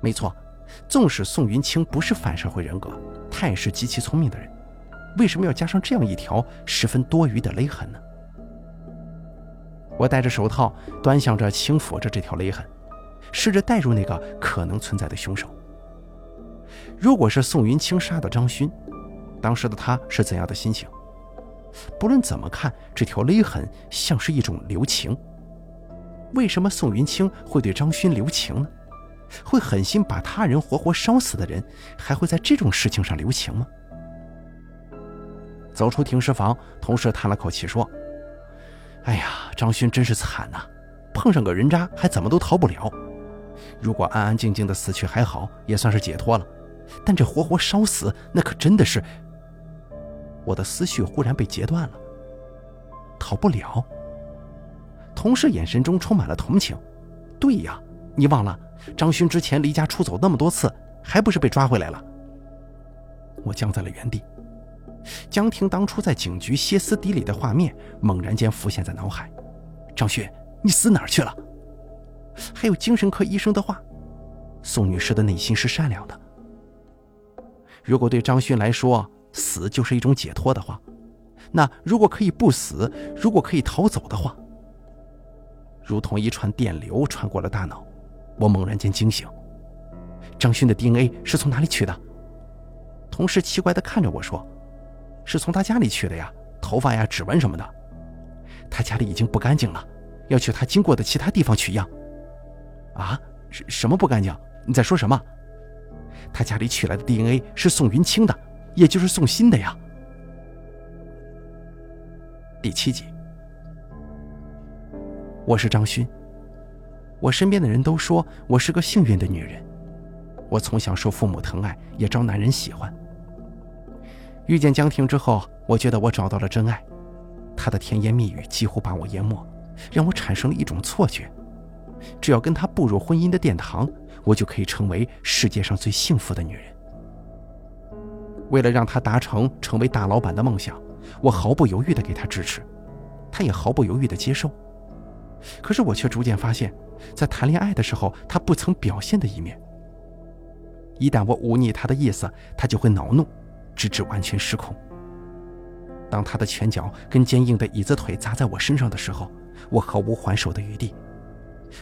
没错，纵使宋云清不是反社会人格。他也是极其聪明的人，为什么要加上这样一条十分多余的勒痕呢？我戴着手套，端详着、轻抚着这条勒痕，试着带入那个可能存在的凶手。如果是宋云清杀的张勋，当时的他是怎样的心情？不论怎么看，这条勒痕像是一种留情。为什么宋云清会对张勋留情呢？会狠心把他人活活烧死的人，还会在这种事情上留情吗？走出停尸房，同事叹了口气说：“哎呀，张勋真是惨呐，碰上个人渣还怎么都逃不了。如果安安静静的死去还好，也算是解脱了。但这活活烧死，那可真的是……”我的思绪忽然被截断了。逃不了。同事眼神中充满了同情。对呀，你忘了张勋之前离家出走那么多次，还不是被抓回来了？我僵在了原地。江婷当初在警局歇斯底里的画面猛然间浮现在脑海。张勋，你死哪儿去了？还有精神科医生的话。宋女士的内心是善良的。如果对张勋来说死就是一种解脱的话，那如果可以不死，如果可以逃走的话，如同一串电流穿过了大脑，我猛然间惊醒。张勋的 DNA 是从哪里取的？同事奇怪地看着我说：“是从他家里取的呀，头发呀、指纹什么的。他家里已经不干净了，要去他经过的其他地方取样。”啊？什什么不干净？你在说什么？他家里取来的 DNA 是宋云清的，也就是宋鑫的呀。第七集，我是张勋。我身边的人都说我是个幸运的女人，我从小受父母疼爱，也招男人喜欢。遇见江婷之后，我觉得我找到了真爱，她的甜言蜜语几乎把我淹没，让我产生了一种错觉：只要跟她步入婚姻的殿堂，我就可以成为世界上最幸福的女人。为了让她达成成为大老板的梦想。我毫不犹豫地给他支持，他也毫不犹豫地接受。可是我却逐渐发现，在谈恋爱的时候，他不曾表现的一面。一旦我忤逆他的意思，他就会恼怒，直至完全失控。当他的拳脚跟坚硬的椅子腿砸在我身上的时候，我毫无还手的余地。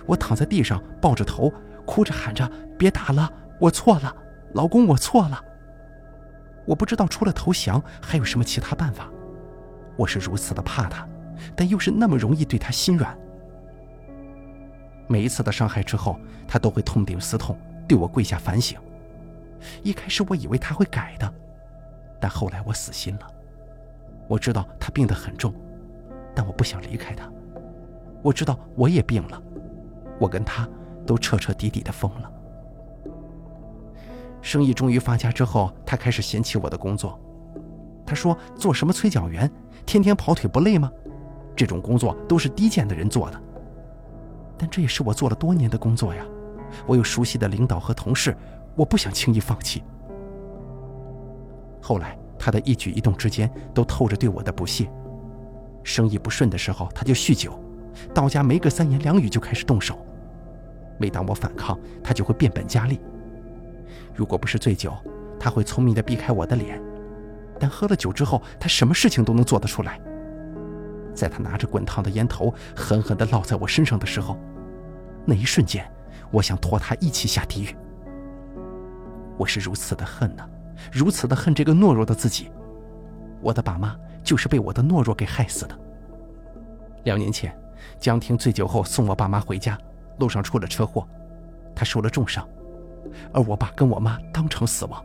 我躺在地上，抱着头，哭着喊着：“别打了，我错了，老公，我错了。”我不知道除了投降还有什么其他办法。我是如此的怕他，但又是那么容易对他心软。每一次的伤害之后，他都会痛定思痛，对我跪下反省。一开始我以为他会改的，但后来我死心了。我知道他病得很重，但我不想离开他。我知道我也病了，我跟他都彻彻底底的疯了。生意终于发家之后，他开始嫌弃我的工作。他说：“做什么催缴员，天天跑腿不累吗？这种工作都是低贱的人做的。”但这也是我做了多年的工作呀，我有熟悉的领导和同事，我不想轻易放弃。后来，他的一举一动之间都透着对我的不屑。生意不顺的时候，他就酗酒，到家没个三言两语就开始动手。每当我反抗，他就会变本加厉。如果不是醉酒，他会聪明地避开我的脸；但喝了酒之后，他什么事情都能做得出来。在他拿着滚烫的烟头狠狠地烙在我身上的时候，那一瞬间，我想拖他一起下地狱。我是如此的恨呐，如此的恨这个懦弱的自己。我的爸妈就是被我的懦弱给害死的。两年前，江婷醉酒后送我爸妈回家，路上出了车祸，他受了重伤。而我爸跟我妈当场死亡，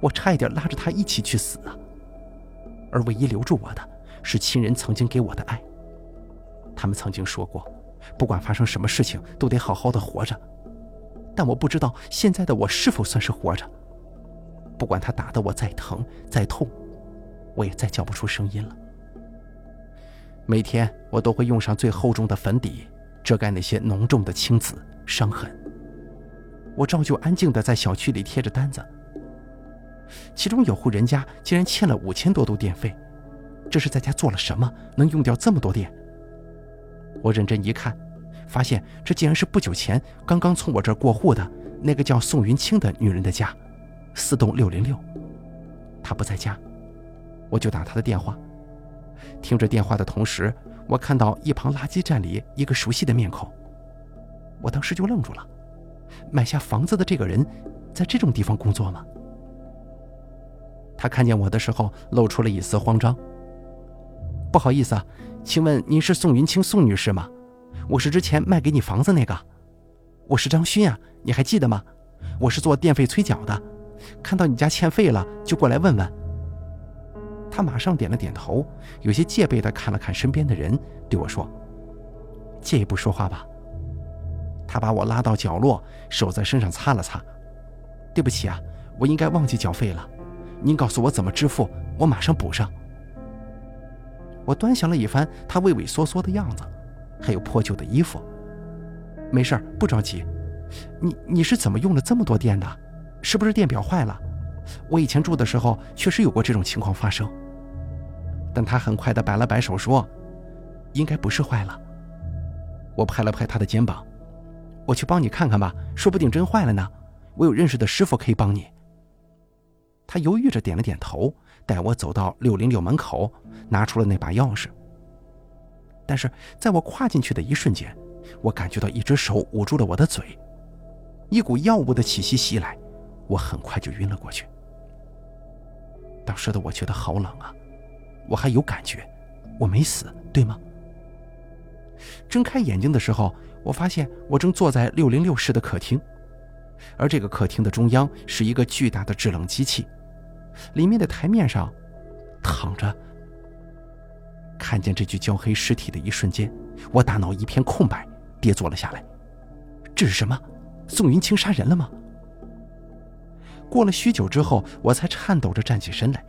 我差一点拉着他一起去死啊！而唯一留住我的，是亲人曾经给我的爱。他们曾经说过，不管发生什么事情，都得好好的活着。但我不知道现在的我是否算是活着。不管他打得我再疼再痛，我也再叫不出声音了。每天我都会用上最厚重的粉底，遮盖那些浓重的青紫伤痕。我照旧安静地在小区里贴着单子，其中有户人家竟然欠了五千多度电费，这是在家做了什么能用掉这么多电？我认真一看，发现这竟然是不久前刚刚从我这儿过户的那个叫宋云清的女人的家，四栋六零六。她不在家，我就打她的电话。听着电话的同时，我看到一旁垃圾站里一个熟悉的面孔，我当时就愣住了。买下房子的这个人，在这种地方工作吗？他看见我的时候，露出了一丝慌张。不好意思啊，请问您是宋云清宋女士吗？我是之前卖给你房子那个，我是张勋啊，你还记得吗？我是做电费催缴的，看到你家欠费了，就过来问问。他马上点了点头，有些戒备地看了看身边的人，对我说：“借一步说话吧。”他把我拉到角落，手在身上擦了擦。“对不起啊，我应该忘记缴费了。您告诉我怎么支付，我马上补上。”我端详了一番他畏畏缩缩的样子，还有破旧的衣服。没事不着急。你你是怎么用了这么多电的？是不是电表坏了？我以前住的时候确实有过这种情况发生。但他很快的摆了摆手说：“应该不是坏了。”我拍了拍他的肩膀：“我去帮你看看吧，说不定真坏了呢。我有认识的师傅可以帮你。”他犹豫着点了点头，带我走到六零六门口，拿出了那把钥匙。但是在我跨进去的一瞬间，我感觉到一只手捂住了我的嘴，一股药物的气息袭来，我很快就晕了过去。当时的我觉得好冷啊。我还有感觉，我没死，对吗？睁开眼睛的时候，我发现我正坐在六零六室的客厅，而这个客厅的中央是一个巨大的制冷机器，里面的台面上躺着。看见这具焦黑尸体的一瞬间，我大脑一片空白，跌坐了下来。这是什么？宋云清杀人了吗？过了许久之后，我才颤抖着站起身来。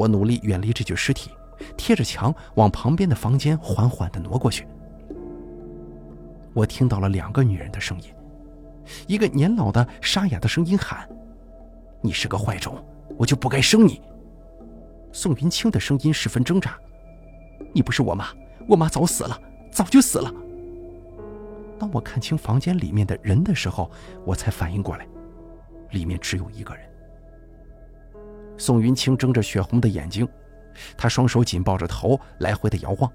我努力远离这具尸体，贴着墙往旁边的房间缓缓地挪过去。我听到了两个女人的声音，一个年老的沙哑的声音喊：“你是个坏种，我就不该生你。”宋云清的声音十分挣扎：“你不是我妈，我妈早死了，早就死了。”当我看清房间里面的人的时候，我才反应过来，里面只有一个人。宋云清睁着血红的眼睛，他双手紧抱着头，来回的摇晃。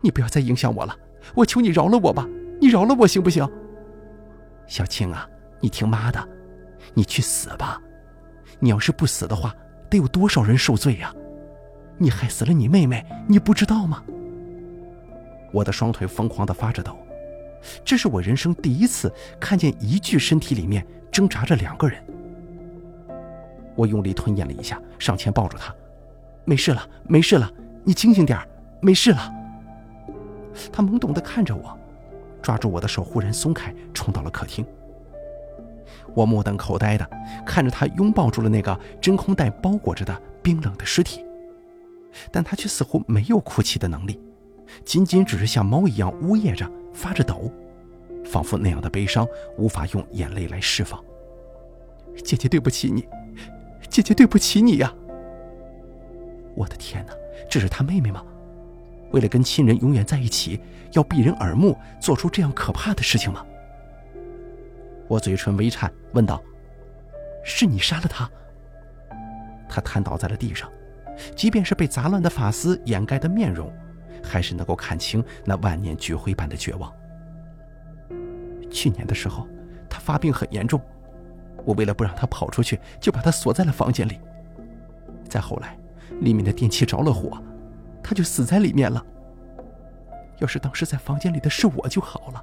你不要再影响我了，我求你饶了我吧，你饶了我行不行？小青啊，你听妈的，你去死吧！你要是不死的话，得有多少人受罪呀？你害死了你妹妹，你不知道吗？我的双腿疯狂的发着抖，这是我人生第一次看见一具身体里面挣扎着两个人。我用力吞咽了一下，上前抱住他，没事了，没事了，你清醒点没事了。他懵懂地看着我，抓住我的手，忽然松开，冲到了客厅。我目瞪口呆地看着他拥抱住了那个真空袋包裹着的冰冷的尸体，但他却似乎没有哭泣的能力，仅仅只是像猫一样呜咽着，发着抖，仿佛那样的悲伤无法用眼泪来释放。姐姐，对不起你。姐姐，对不起你呀！我的天哪，这是他妹妹吗？为了跟亲人永远在一起，要避人耳目，做出这样可怕的事情吗？我嘴唇微颤，问道：“是你杀了他？”他瘫倒在了地上，即便是被杂乱的发丝掩盖的面容，还是能够看清那万年聚灰般的绝望。去年的时候，他发病很严重。我为了不让他跑出去，就把他锁在了房间里。再后来，里面的电器着了火，他就死在里面了。要是当时在房间里的是我就好了。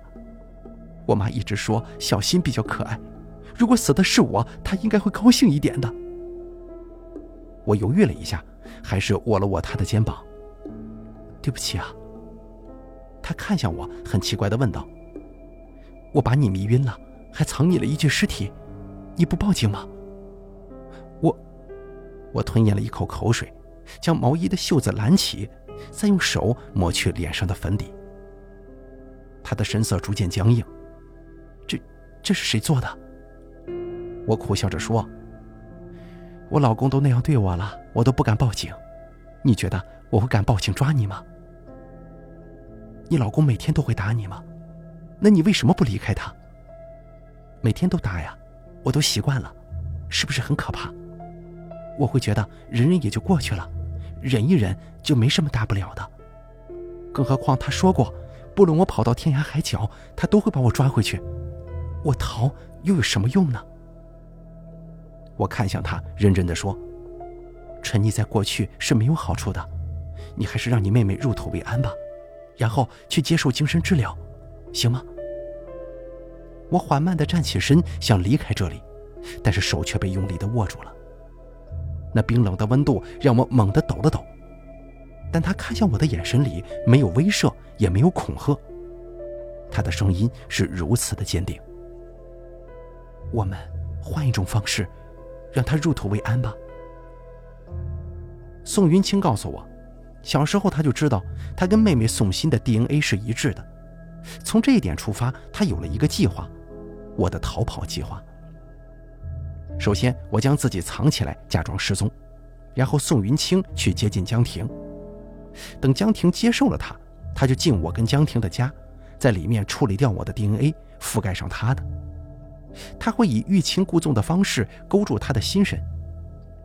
我妈一直说小新比较可爱，如果死的是我，她应该会高兴一点的。我犹豫了一下，还是握了握他的肩膀。对不起啊。他看向我，很奇怪的问道：“我把你迷晕了，还藏你了一具尸体。”你不报警吗？我，我吞咽了一口口水，将毛衣的袖子揽起，再用手抹去脸上的粉底。他的神色逐渐僵硬。这，这是谁做的？我苦笑着说：“我老公都那样对我了，我都不敢报警。你觉得我会敢报警抓你吗？你老公每天都会打你吗？那你为什么不离开他？每天都打呀。”我都习惯了，是不是很可怕？我会觉得忍忍也就过去了，忍一忍就没什么大不了的。更何况他说过，不论我跑到天涯海角，他都会把我抓回去。我逃又有什么用呢？我看向他，认真的说：“沉溺在过去是没有好处的，你还是让你妹妹入土为安吧，然后去接受精神治疗，行吗？”我缓慢地站起身，想离开这里，但是手却被用力地握住了。那冰冷的温度让我猛地抖了抖。但他看向我的眼神里没有威慑，也没有恐吓。他的声音是如此的坚定。我们换一种方式，让他入土为安吧。宋云清告诉我，小时候他就知道他跟妹妹宋欣的 DNA 是一致的。从这一点出发，他有了一个计划，我的逃跑计划。首先，我将自己藏起来，假装失踪，然后宋云清去接近江婷。等江婷接受了他，他就进我跟江婷的家，在里面处理掉我的 DNA，覆盖上他的。他会以欲擒故纵的方式勾住他的心神，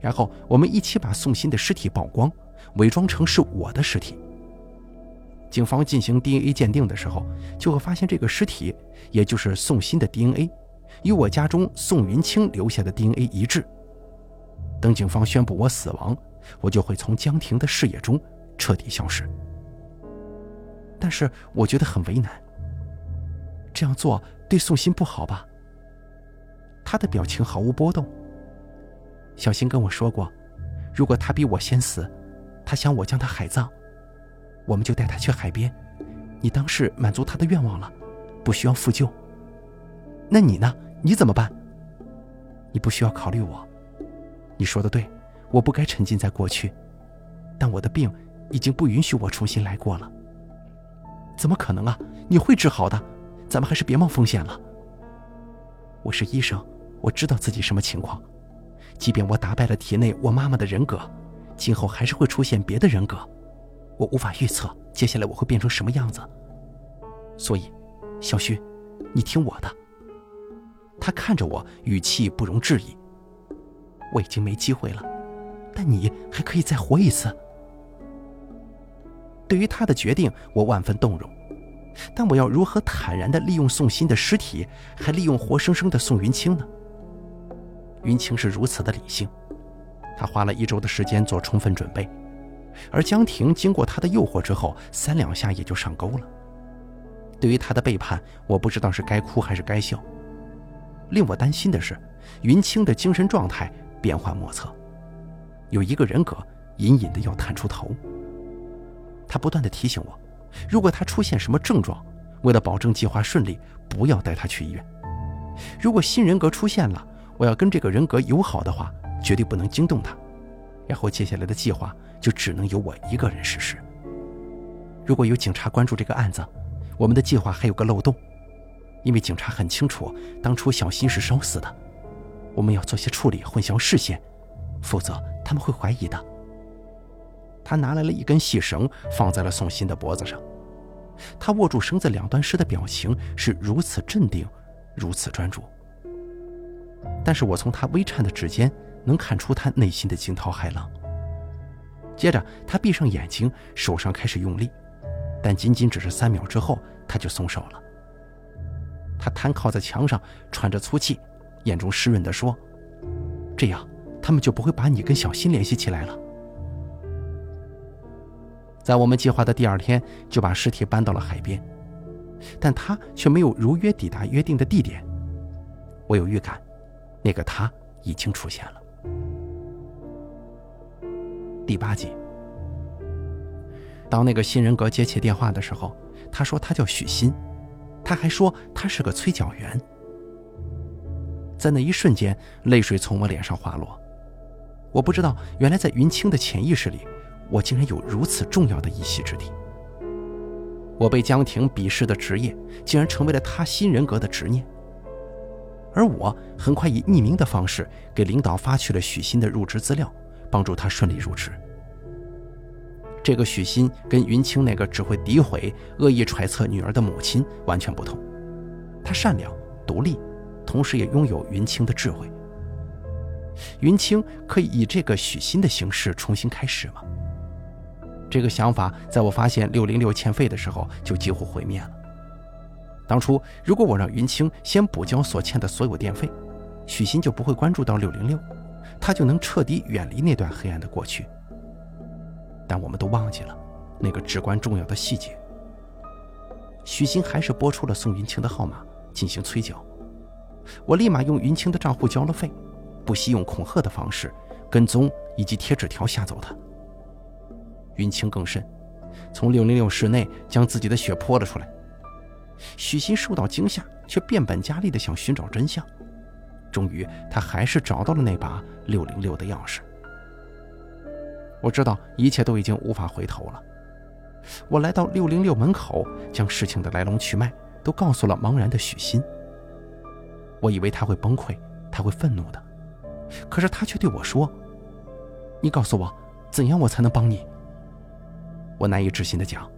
然后我们一起把宋鑫的尸体曝光，伪装成是我的尸体。警方进行 DNA 鉴定的时候，就会发现这个尸体，也就是宋鑫的 DNA，与我家中宋云清留下的 DNA 一致。等警方宣布我死亡，我就会从江婷的视野中。彻底消失，但是我觉得很为难。这样做对宋鑫不好吧？他的表情毫无波动。小新跟我说过，如果他比我先死，他想我将他海葬，我们就带他去海边。你当是满足他的愿望了，不需要复旧。那你呢？你怎么办？你不需要考虑我。你说的对，我不该沉浸在过去，但我的病。已经不允许我重新来过了。怎么可能啊？你会治好的，咱们还是别冒风险了。我是医生，我知道自己什么情况。即便我打败了体内我妈妈的人格，今后还是会出现别的人格，我无法预测接下来我会变成什么样子。所以，小徐，你听我的。他看着我，语气不容置疑。我已经没机会了，但你还可以再活一次。对于他的决定，我万分动容，但我要如何坦然地利用宋鑫的尸体，还利用活生生的宋云清呢？云清是如此的理性，他花了一周的时间做充分准备，而江婷经过他的诱惑之后，三两下也就上钩了。对于他的背叛，我不知道是该哭还是该笑。令我担心的是，云清的精神状态变幻莫测，有一个人格隐隐的要探出头。他不断的提醒我，如果他出现什么症状，为了保证计划顺利，不要带他去医院。如果新人格出现了，我要跟这个人格友好的话，绝对不能惊动他。然后接下来的计划就只能由我一个人实施。如果有警察关注这个案子，我们的计划还有个漏洞，因为警察很清楚当初小新是烧死的，我们要做些处理，混淆视线，否则他们会怀疑的。他拿来了一根细绳，放在了宋鑫的脖子上。他握住绳子两端时的表情是如此镇定，如此专注。但是我从他微颤的指尖能看出他内心的惊涛骇浪。接着，他闭上眼睛，手上开始用力，但仅仅只是三秒之后，他就松手了。他瘫靠在墙上，喘着粗气，眼中湿润地说：“这样，他们就不会把你跟小新联系起来了。”在我们计划的第二天，就把尸体搬到了海边，但他却没有如约抵达约定的地点。我有预感，那个他已经出现了。第八集，当那个新人格接起电话的时候，他说他叫许昕，他还说他是个催缴员。在那一瞬间，泪水从我脸上滑落。我不知道，原来在云清的潜意识里。我竟然有如此重要的一席之地。我被江婷鄙视的职业，竟然成为了他新人格的执念。而我很快以匿名的方式给领导发去了许昕的入职资料，帮助他顺利入职。这个许昕跟云清那个只会诋毁、恶意揣测女儿的母亲完全不同，她善良、独立，同时也拥有云清的智慧。云清可以以这个许昕的形式重新开始吗？这个想法在我发现六零六欠费的时候就几乎毁灭了。当初如果我让云清先补交所欠的所有电费，许昕就不会关注到六零六，他就能彻底远离那段黑暗的过去。但我们都忘记了那个至关重要的细节。许昕还是拨出了宋云清的号码进行催缴，我立马用云清的账户交了费，不惜用恐吓的方式跟踪以及贴纸条吓走他。云清更甚，从六零六室内将自己的血泼了出来。许昕受到惊吓，却变本加厉地想寻找真相。终于，他还是找到了那把六零六的钥匙。我知道一切都已经无法回头了。我来到六零六门口，将事情的来龙去脉都告诉了茫然的许昕。我以为他会崩溃，他会愤怒的，可是他却对我说：“你告诉我，怎样我才能帮你？”我难以置信地讲：“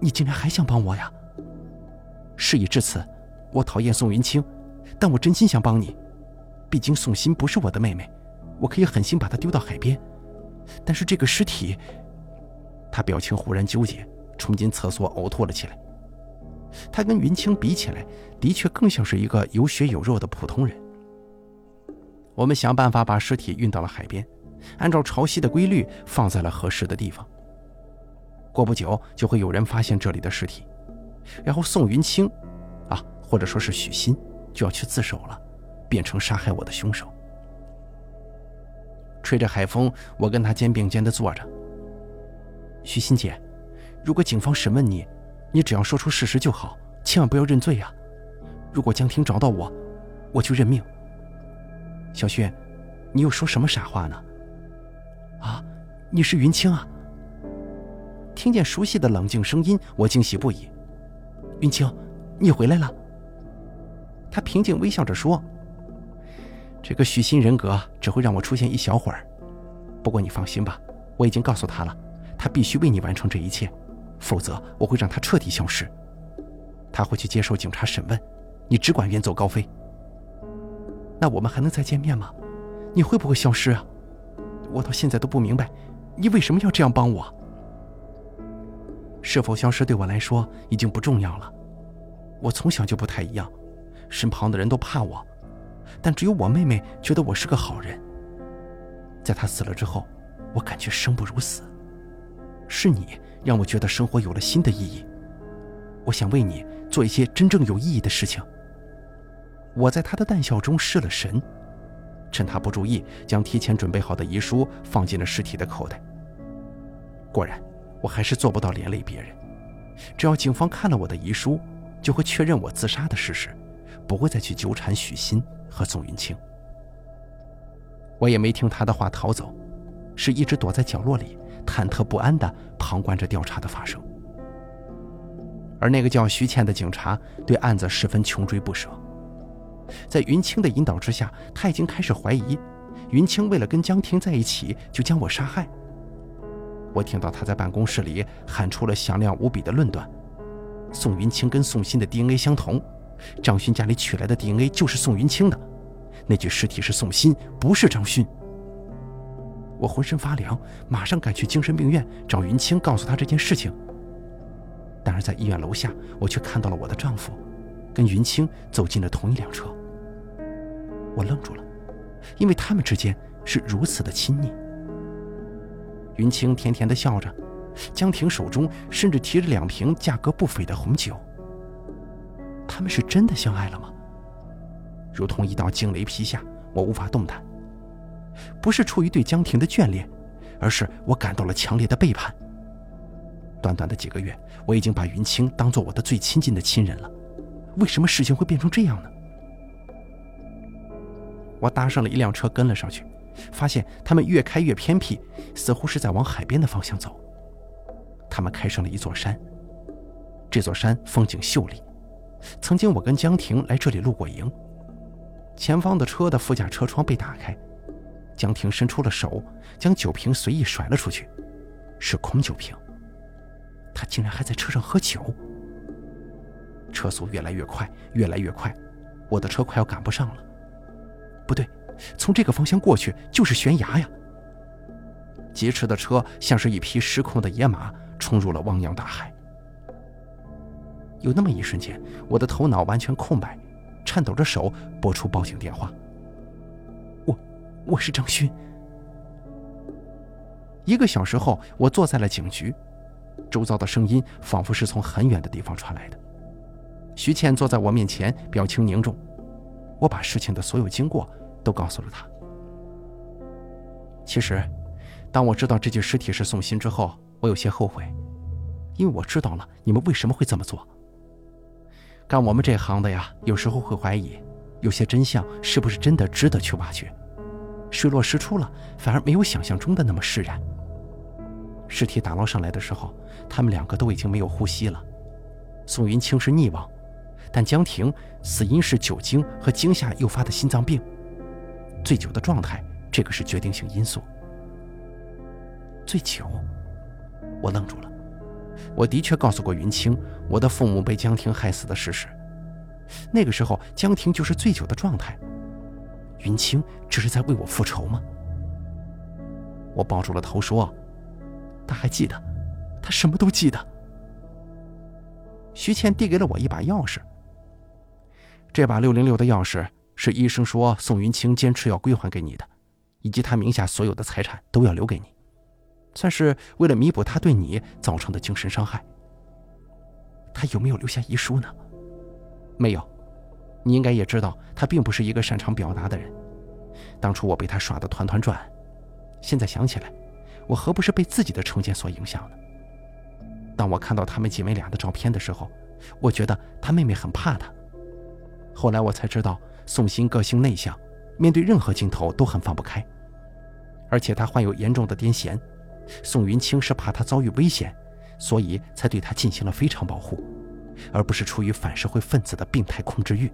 你竟然还想帮我呀？”事已至此，我讨厌宋云清，但我真心想帮你。毕竟宋鑫不是我的妹妹，我可以狠心把她丢到海边。但是这个尸体……他表情忽然纠结，冲进厕所呕吐了起来。他跟云清比起来，的确更像是一个有血有肉的普通人。我们想办法把尸体运到了海边，按照潮汐的规律放在了合适的地方。过不久就会有人发现这里的尸体。然后宋云清，啊，或者说是许昕，就要去自首了，变成杀害我的凶手。吹着海风，我跟他肩并肩的坐着。许昕姐，如果警方审问你，你只要说出事实就好，千万不要认罪呀。如果江婷找到我，我就认命。小轩，你又说什么傻话呢？啊，你是云清啊？听见熟悉的冷静声音，我惊喜不已。云清，你回来了。他平静微笑着说：“这个许昕人格只会让我出现一小会儿，不过你放心吧，我已经告诉他了，他必须为你完成这一切，否则我会让他彻底消失。他会去接受警察审问，你只管远走高飞。那我们还能再见面吗？你会不会消失啊？我到现在都不明白，你为什么要这样帮我？”是否消失对我来说已经不重要了。我从小就不太一样，身旁的人都怕我，但只有我妹妹觉得我是个好人。在她死了之后，我感觉生不如死。是你让我觉得生活有了新的意义。我想为你做一些真正有意义的事情。我在他的淡笑中失了神，趁他不注意，将提前准备好的遗书放进了尸体的口袋。果然。我还是做不到连累别人。只要警方看了我的遗书，就会确认我自杀的事实，不会再去纠缠许昕和宋云清。我也没听他的话逃走，是一直躲在角落里，忐忑不安地旁观着调查的发生。而那个叫徐倩的警察对案子十分穷追不舍，在云清的引导之下，他已经开始怀疑云清为了跟江婷在一起，就将我杀害。我听到他在办公室里喊出了响亮无比的论断：宋云清跟宋鑫的 DNA 相同，张勋家里取来的 DNA 就是宋云清的，那具尸体是宋鑫，不是张勋。我浑身发凉，马上赶去精神病院找云清，告诉他这件事情。但是在医院楼下，我却看到了我的丈夫，跟云清走进了同一辆车。我愣住了，因为他们之间是如此的亲昵。云清甜甜的笑着，江婷手中甚至提着两瓶价格不菲的红酒。他们是真的相爱了吗？如同一道惊雷劈下，我无法动弹。不是出于对江婷的眷恋，而是我感到了强烈的背叛。短短的几个月，我已经把云清当做我的最亲近的亲人了，为什么事情会变成这样呢？我搭上了一辆车，跟了上去。发现他们越开越偏僻，似乎是在往海边的方向走。他们开上了一座山，这座山风景秀丽。曾经我跟江婷来这里露过营。前方的车的副驾车窗被打开，江婷伸出了手，将酒瓶随意甩了出去，是空酒瓶。他竟然还在车上喝酒。车速越来越快，越来越快，我的车快要赶不上了。不对。从这个方向过去就是悬崖呀！疾驰的车像是一匹失控的野马，冲入了汪洋大海。有那么一瞬间，我的头脑完全空白，颤抖着手拨出报警电话。我，我是张勋。一个小时后，我坐在了警局，周遭的声音仿佛是从很远的地方传来的。徐倩坐在我面前，表情凝重。我把事情的所有经过。都告诉了他。其实，当我知道这具尸体是宋鑫之后，我有些后悔，因为我知道了你们为什么会这么做。干我们这行的呀，有时候会怀疑，有些真相是不是真的值得去挖掘。水落石出了，反而没有想象中的那么释然。尸体打捞上来的时候，他们两个都已经没有呼吸了。宋云清是溺亡，但江婷死因是酒精和惊吓诱发的心脏病。醉酒的状态，这个是决定性因素。醉酒，我愣住了。我的确告诉过云清我的父母被江婷害死的事实。那个时候，江婷就是醉酒的状态。云清这是在为我复仇吗？我抱住了头说：“他还记得，他什么都记得。”徐倩递给了我一把钥匙。这把六零六的钥匙是医生说宋云清坚持要归还给你的，以及他名下所有的财产都要留给你，算是为了弥补他对你造成的精神伤害。他有没有留下遗书呢？没有。你应该也知道，他并不是一个擅长表达的人。当初我被他耍得团团转，现在想起来，我何不是被自己的成见所影响呢？当我看到他们姐妹俩的照片的时候，我觉得他妹妹很怕他。后来我才知道，宋鑫个性内向，面对任何镜头都很放不开，而且他患有严重的癫痫。宋云清是怕他遭遇危险，所以才对他进行了非常保护，而不是出于反社会分子的病态控制欲。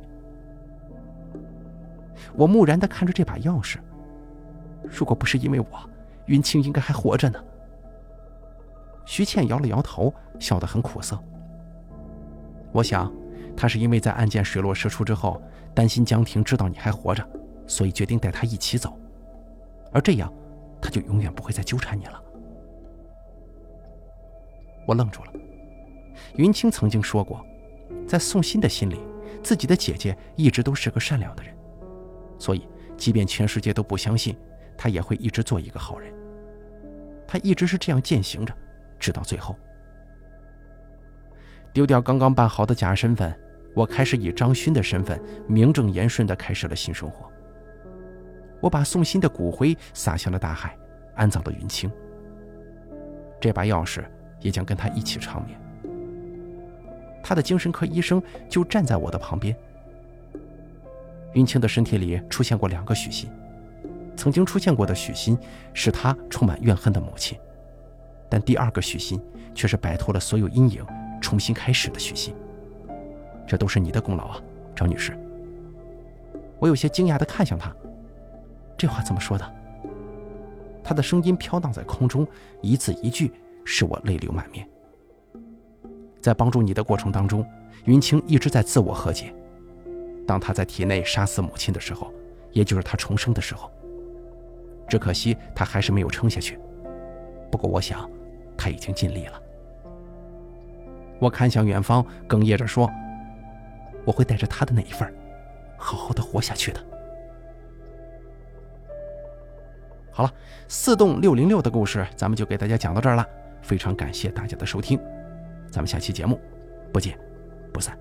我木然地看着这把钥匙。如果不是因为我，云清应该还活着呢。徐倩摇了摇头，笑得很苦涩。我想，她是因为在案件水落石出之后，担心江婷知道你还活着，所以决定带她一起走，而这样，她就永远不会再纠缠你了。我愣住了。云清曾经说过，在宋鑫的心里，自己的姐姐一直都是个善良的人。所以，即便全世界都不相信，他也会一直做一个好人。他一直是这样践行着，直到最后。丢掉刚刚办好的假身份，我开始以张勋的身份名正言顺地开始了新生活。我把宋鑫的骨灰撒向了大海，安葬了云清。这把钥匙也将跟他一起长眠。他的精神科医生就站在我的旁边。云清的身体里出现过两个许昕，曾经出现过的许昕是他充满怨恨的母亲，但第二个许昕却是摆脱了所有阴影、重新开始的许昕。这都是你的功劳啊，张女士。我有些惊讶地看向他，这话怎么说的？他的声音飘荡在空中，一字一句使我泪流满面。在帮助你的过程当中，云清一直在自我和解。当他在体内杀死母亲的时候，也就是他重生的时候。只可惜他还是没有撑下去。不过我想，他已经尽力了。我看向远方，哽咽着说：“我会带着他的那一份，好好的活下去的。”好了，四栋六零六的故事咱们就给大家讲到这儿了。非常感谢大家的收听，咱们下期节目不见不散。